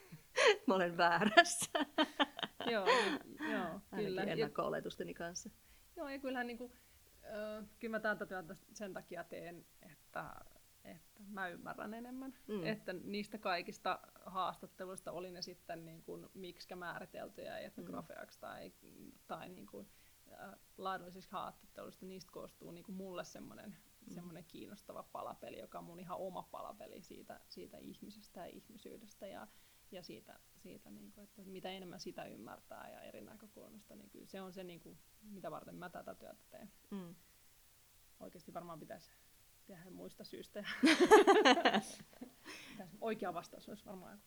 mä olen väärässä, Joo. Joo. ainakin Kyllä. Ennakko-oletusteni kanssa. Joo, ja kyllähän niin kuin, äh, kyllä mä tätä työtä sen takia teen, että, että mä ymmärrän enemmän. Mm. Että niistä kaikista haastatteluista oli ne sitten niin kuin, miksi määriteltyjä etnografiaksi mm. tai, tai niin kuin, äh, laadullisiksi haastatteluista, niistä koostuu niin kuin mulle semmoinen mm. semmoinen kiinnostava palapeli, joka on mun ihan oma palapeli siitä, siitä ihmisestä ja ihmisyydestä ja, ja siitä, siitä niin kuin, että mitä enemmän sitä ymmärtää ja eri näkökulmista, niin kyllä se on se, niin kuin, mitä varten mä tätä työtä teen. Mm. Oikeasti varmaan pitäisi tehdä muista syistä. Oikea vastaus olisi varmaan joku,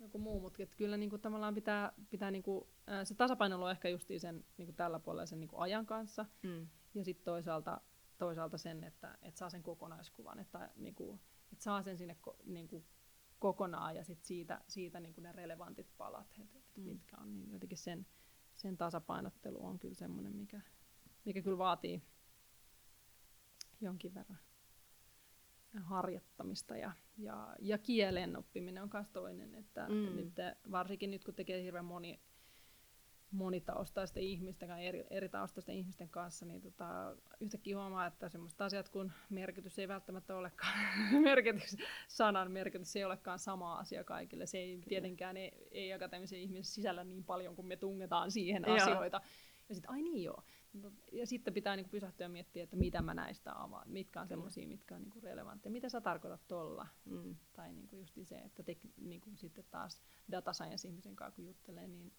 joku muu, mutta kyllä niin kuin, tavallaan pitää, pitää niin kuin, se tasapaino on ehkä justiin sen niin kuin tällä puolella sen niin kuin ajan kanssa, Mm. ja sitten toisaalta, toisaalta sen, että, että saa sen kokonaiskuvan, että, niin kuin, että saa sen sinne ko, niin kuin kokonaan ja sit siitä, siitä niin kuin ne relevantit palat, että, että Mm. mitkä on, niin jotenkin sen, sen tasapainottelu on kyllä semmoinen, mikä, mikä kyllä vaatii jonkin verran harjoittamista ja, ja, ja kielen oppiminen on myös toinen, että Mm. nyt, varsinkin nyt kun tekee hirveän moni, monitaustaisten ihmisten kanssa, eri, eri taustaisten ihmisten kanssa, niin tota, yhtäkkiä huomaa, että semmoiset asiat kuin merkitys ei välttämättä olekaan, merkitys, sanan merkitys ei olekaan sama asia kaikille. Se ei tietenkään ei, ei akateemisen ihmisen sisällä niin paljon, kun me tungetaan siihen Joo. asioita. Ja sitten, ai niin joo. Ja sitten pitää niinku pysähtyä ja miettiä, että mitä mä näistä avaan, mitkä on Kyllä. semmoisia, mitkä on niinku relevantteja. Mitä sä tarkoitat tuolla? Mm. Tai niinku just se, että tek, niinku sitten taas data science ihmisen kanssa kun juttelee, niin,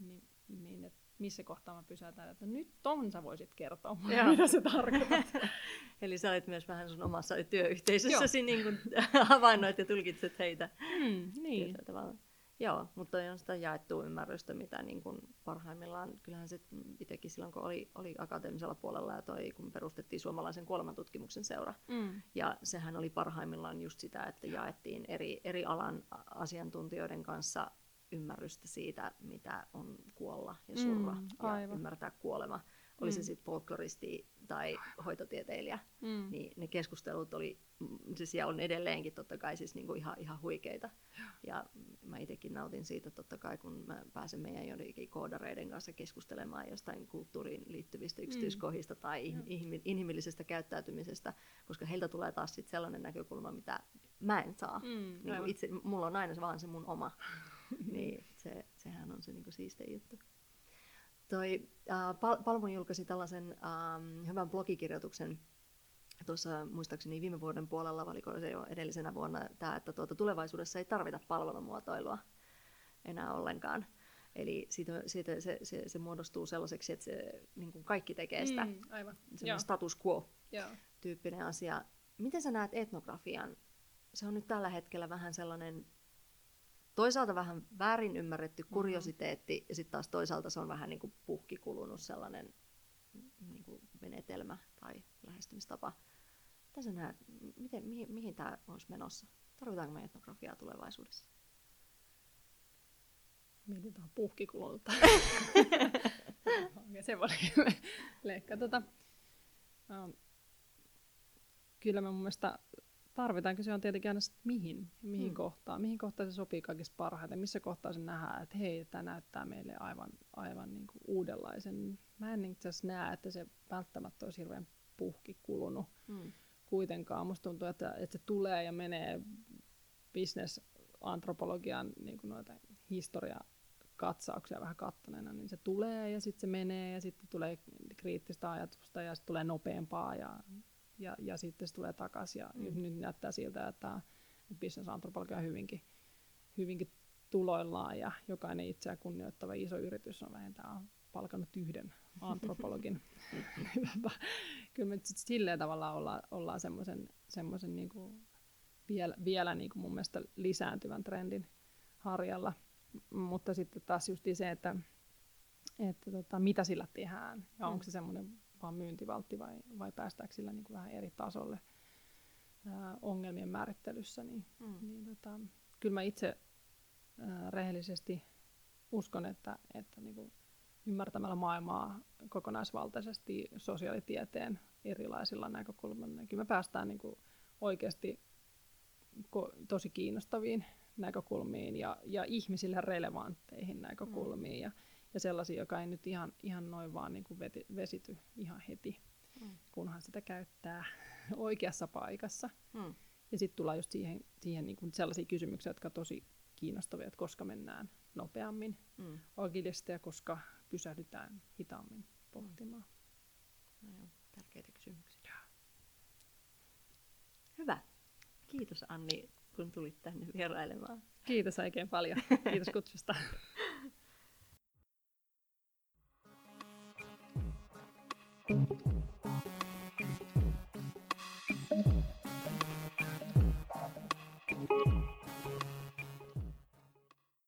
niin, niin et missä kohtaa mä pysäytän, että nyt ton sä voisit kertoa mulle, Joo. mitä se tarkoitat. Eli sä olet myös vähän sun omassa työyhteisössäsi, niin kuin havainnoit ja tulkitset heitä mm, niin. Joo, mutta on sitä jaettua ymmärrystä, mitä niin kuin parhaimmillaan, kyllähän se itsekin silloin, kun oli, oli akateemisella puolella ja toi, kun perustettiin suomalaisen kuolemantutkimuksen seura, Mm. ja sehän oli parhaimmillaan just sitä, että jaettiin eri, eri alan asiantuntijoiden kanssa ymmärrystä siitä, mitä on kuolla ja surra Mm, ja aivan. ymmärtää kuolema oli Mm. se sitten folkloristi tai hoitotieteilijä, Mm. niin ne keskustelut oli, mm, se siellä on edelleenkin totta kai siis niinku ihan, ihan huikeita. Ja mä itsekin nautin siitä totta kai, kun mä pääsen meidän joidenkin koodareiden kanssa keskustelemaan jostain kulttuuriin liittyvistä yksityiskohdista tai Joo. ihmi- inhimillisestä käyttäytymisestä, koska heiltä tulee taas sit sellainen näkökulma, mitä mä en saa. Mm, Niin itse, mulla on aina vaan se mun oma. niin se, sehän on se niin siistein juttu. Toi, äh, Pal- Palmun julkaisi tällaisen ähm, hyvän blogikirjoituksen tuossa muistaakseni viime vuoden puolella, valiko se jo edellisenä vuonna, tämä, että tuota, tulevaisuudessa ei tarvita palvelumuotoilua enää ollenkaan. Eli siitä, siitä se, se, se muodostuu sellaiseksi, että se, niin kuin kaikki tekee sitä, mm, aivan. Joo. semmoinen status quo Joo. tyyppinen asia. Miten sä näet etnografian? Se on nyt tällä hetkellä vähän sellainen, toisaalta vähän väärin ymmärretty kuriositeetti, mm-hmm. ja sitten taas toisaalta se on vähän niin kuin puhki kulunut sellainen niin kuin menetelmä tai lähestymistapa. Mitä sä näet, miten, mihin, mihin tämä olisi menossa? Tarvitaanko me etnografiaa tulevaisuudessa? Puhkikululta. Okei, se voi leikkaa. Tota, um, kyllä mä mun mielestä tarvitaan, se on tietenkin aina sit mihin, mihin Mm. kohtaan, mihin kohtaan se sopii kaikista parhaiten, missä kohtaa se nähdään, että hei, tämä näyttää meille aivan, aivan niin kuin uudenlaisen. Mä en itse asiassa näe, että se välttämättä olisi hirveän puhki kulunut Mm. kuitenkaan. Musta tuntuu, että, että se tulee ja menee bisnesantropologian niin kuin noita historiakatsauksia vähän kattaneena, niin se tulee ja sitten se menee ja sitten tulee kriittistä ajatusta ja sitten tulee nopeampaa ja, ja, ja sitten se tulee takaisin. Ja Mm. nyt näyttää siltä, että, bisnesantropologia on hyvinkin, hyvinkin tuloillaan ja jokainen itseään kunnioittava iso yritys on vähintään palkannut yhden antropologin. Kyllä me silleen tavalla ollaan, ollaan semmoisen, semmoisen niinku vielä, vielä niinku mun mielestä lisääntyvän trendin harjalla. Mutta sitten taas just se, että, että tota, mitä sillä tehdään ja Mm. onko se semmoinen vaan myyntivaltti vai, vai päästäänkö sillä niinku vähän eri tasolle ää, ongelmien määrittelyssä, niin Mm. niin tota, kyllä mä itse ää, rehellisesti uskon, että, että niinku ymmärtämällä maailmaa kokonaisvaltaisesti sosiaalitieteen erilaisilla näkökulmilla, niin kyllä me päästään niinku oikeasti ko- tosi kiinnostaviin näkökulmiin ja, ja ihmisille relevantteihin näkökulmiin mm. ja, ja sellaisiin, joka ei nyt ihan, ihan noin vaan niinku veti, vesity ihan heti, Mm. kunhan sitä käyttää oikeassa paikassa. Mm. Ja sitten tullaan just siihen, siihen niin kuin sellaisia kysymyksiä, jotka on tosi kiinnostavia, että koska mennään nopeammin Mm. agilisti ja koska pysähdytään hitaammin pohtimaan. No joo, tärkeitä kysymyksiä. Hyvä. Kiitos Anni, kun tulit tänne vierailemaan. Kiitos oikein paljon. Kiitos kutsusta.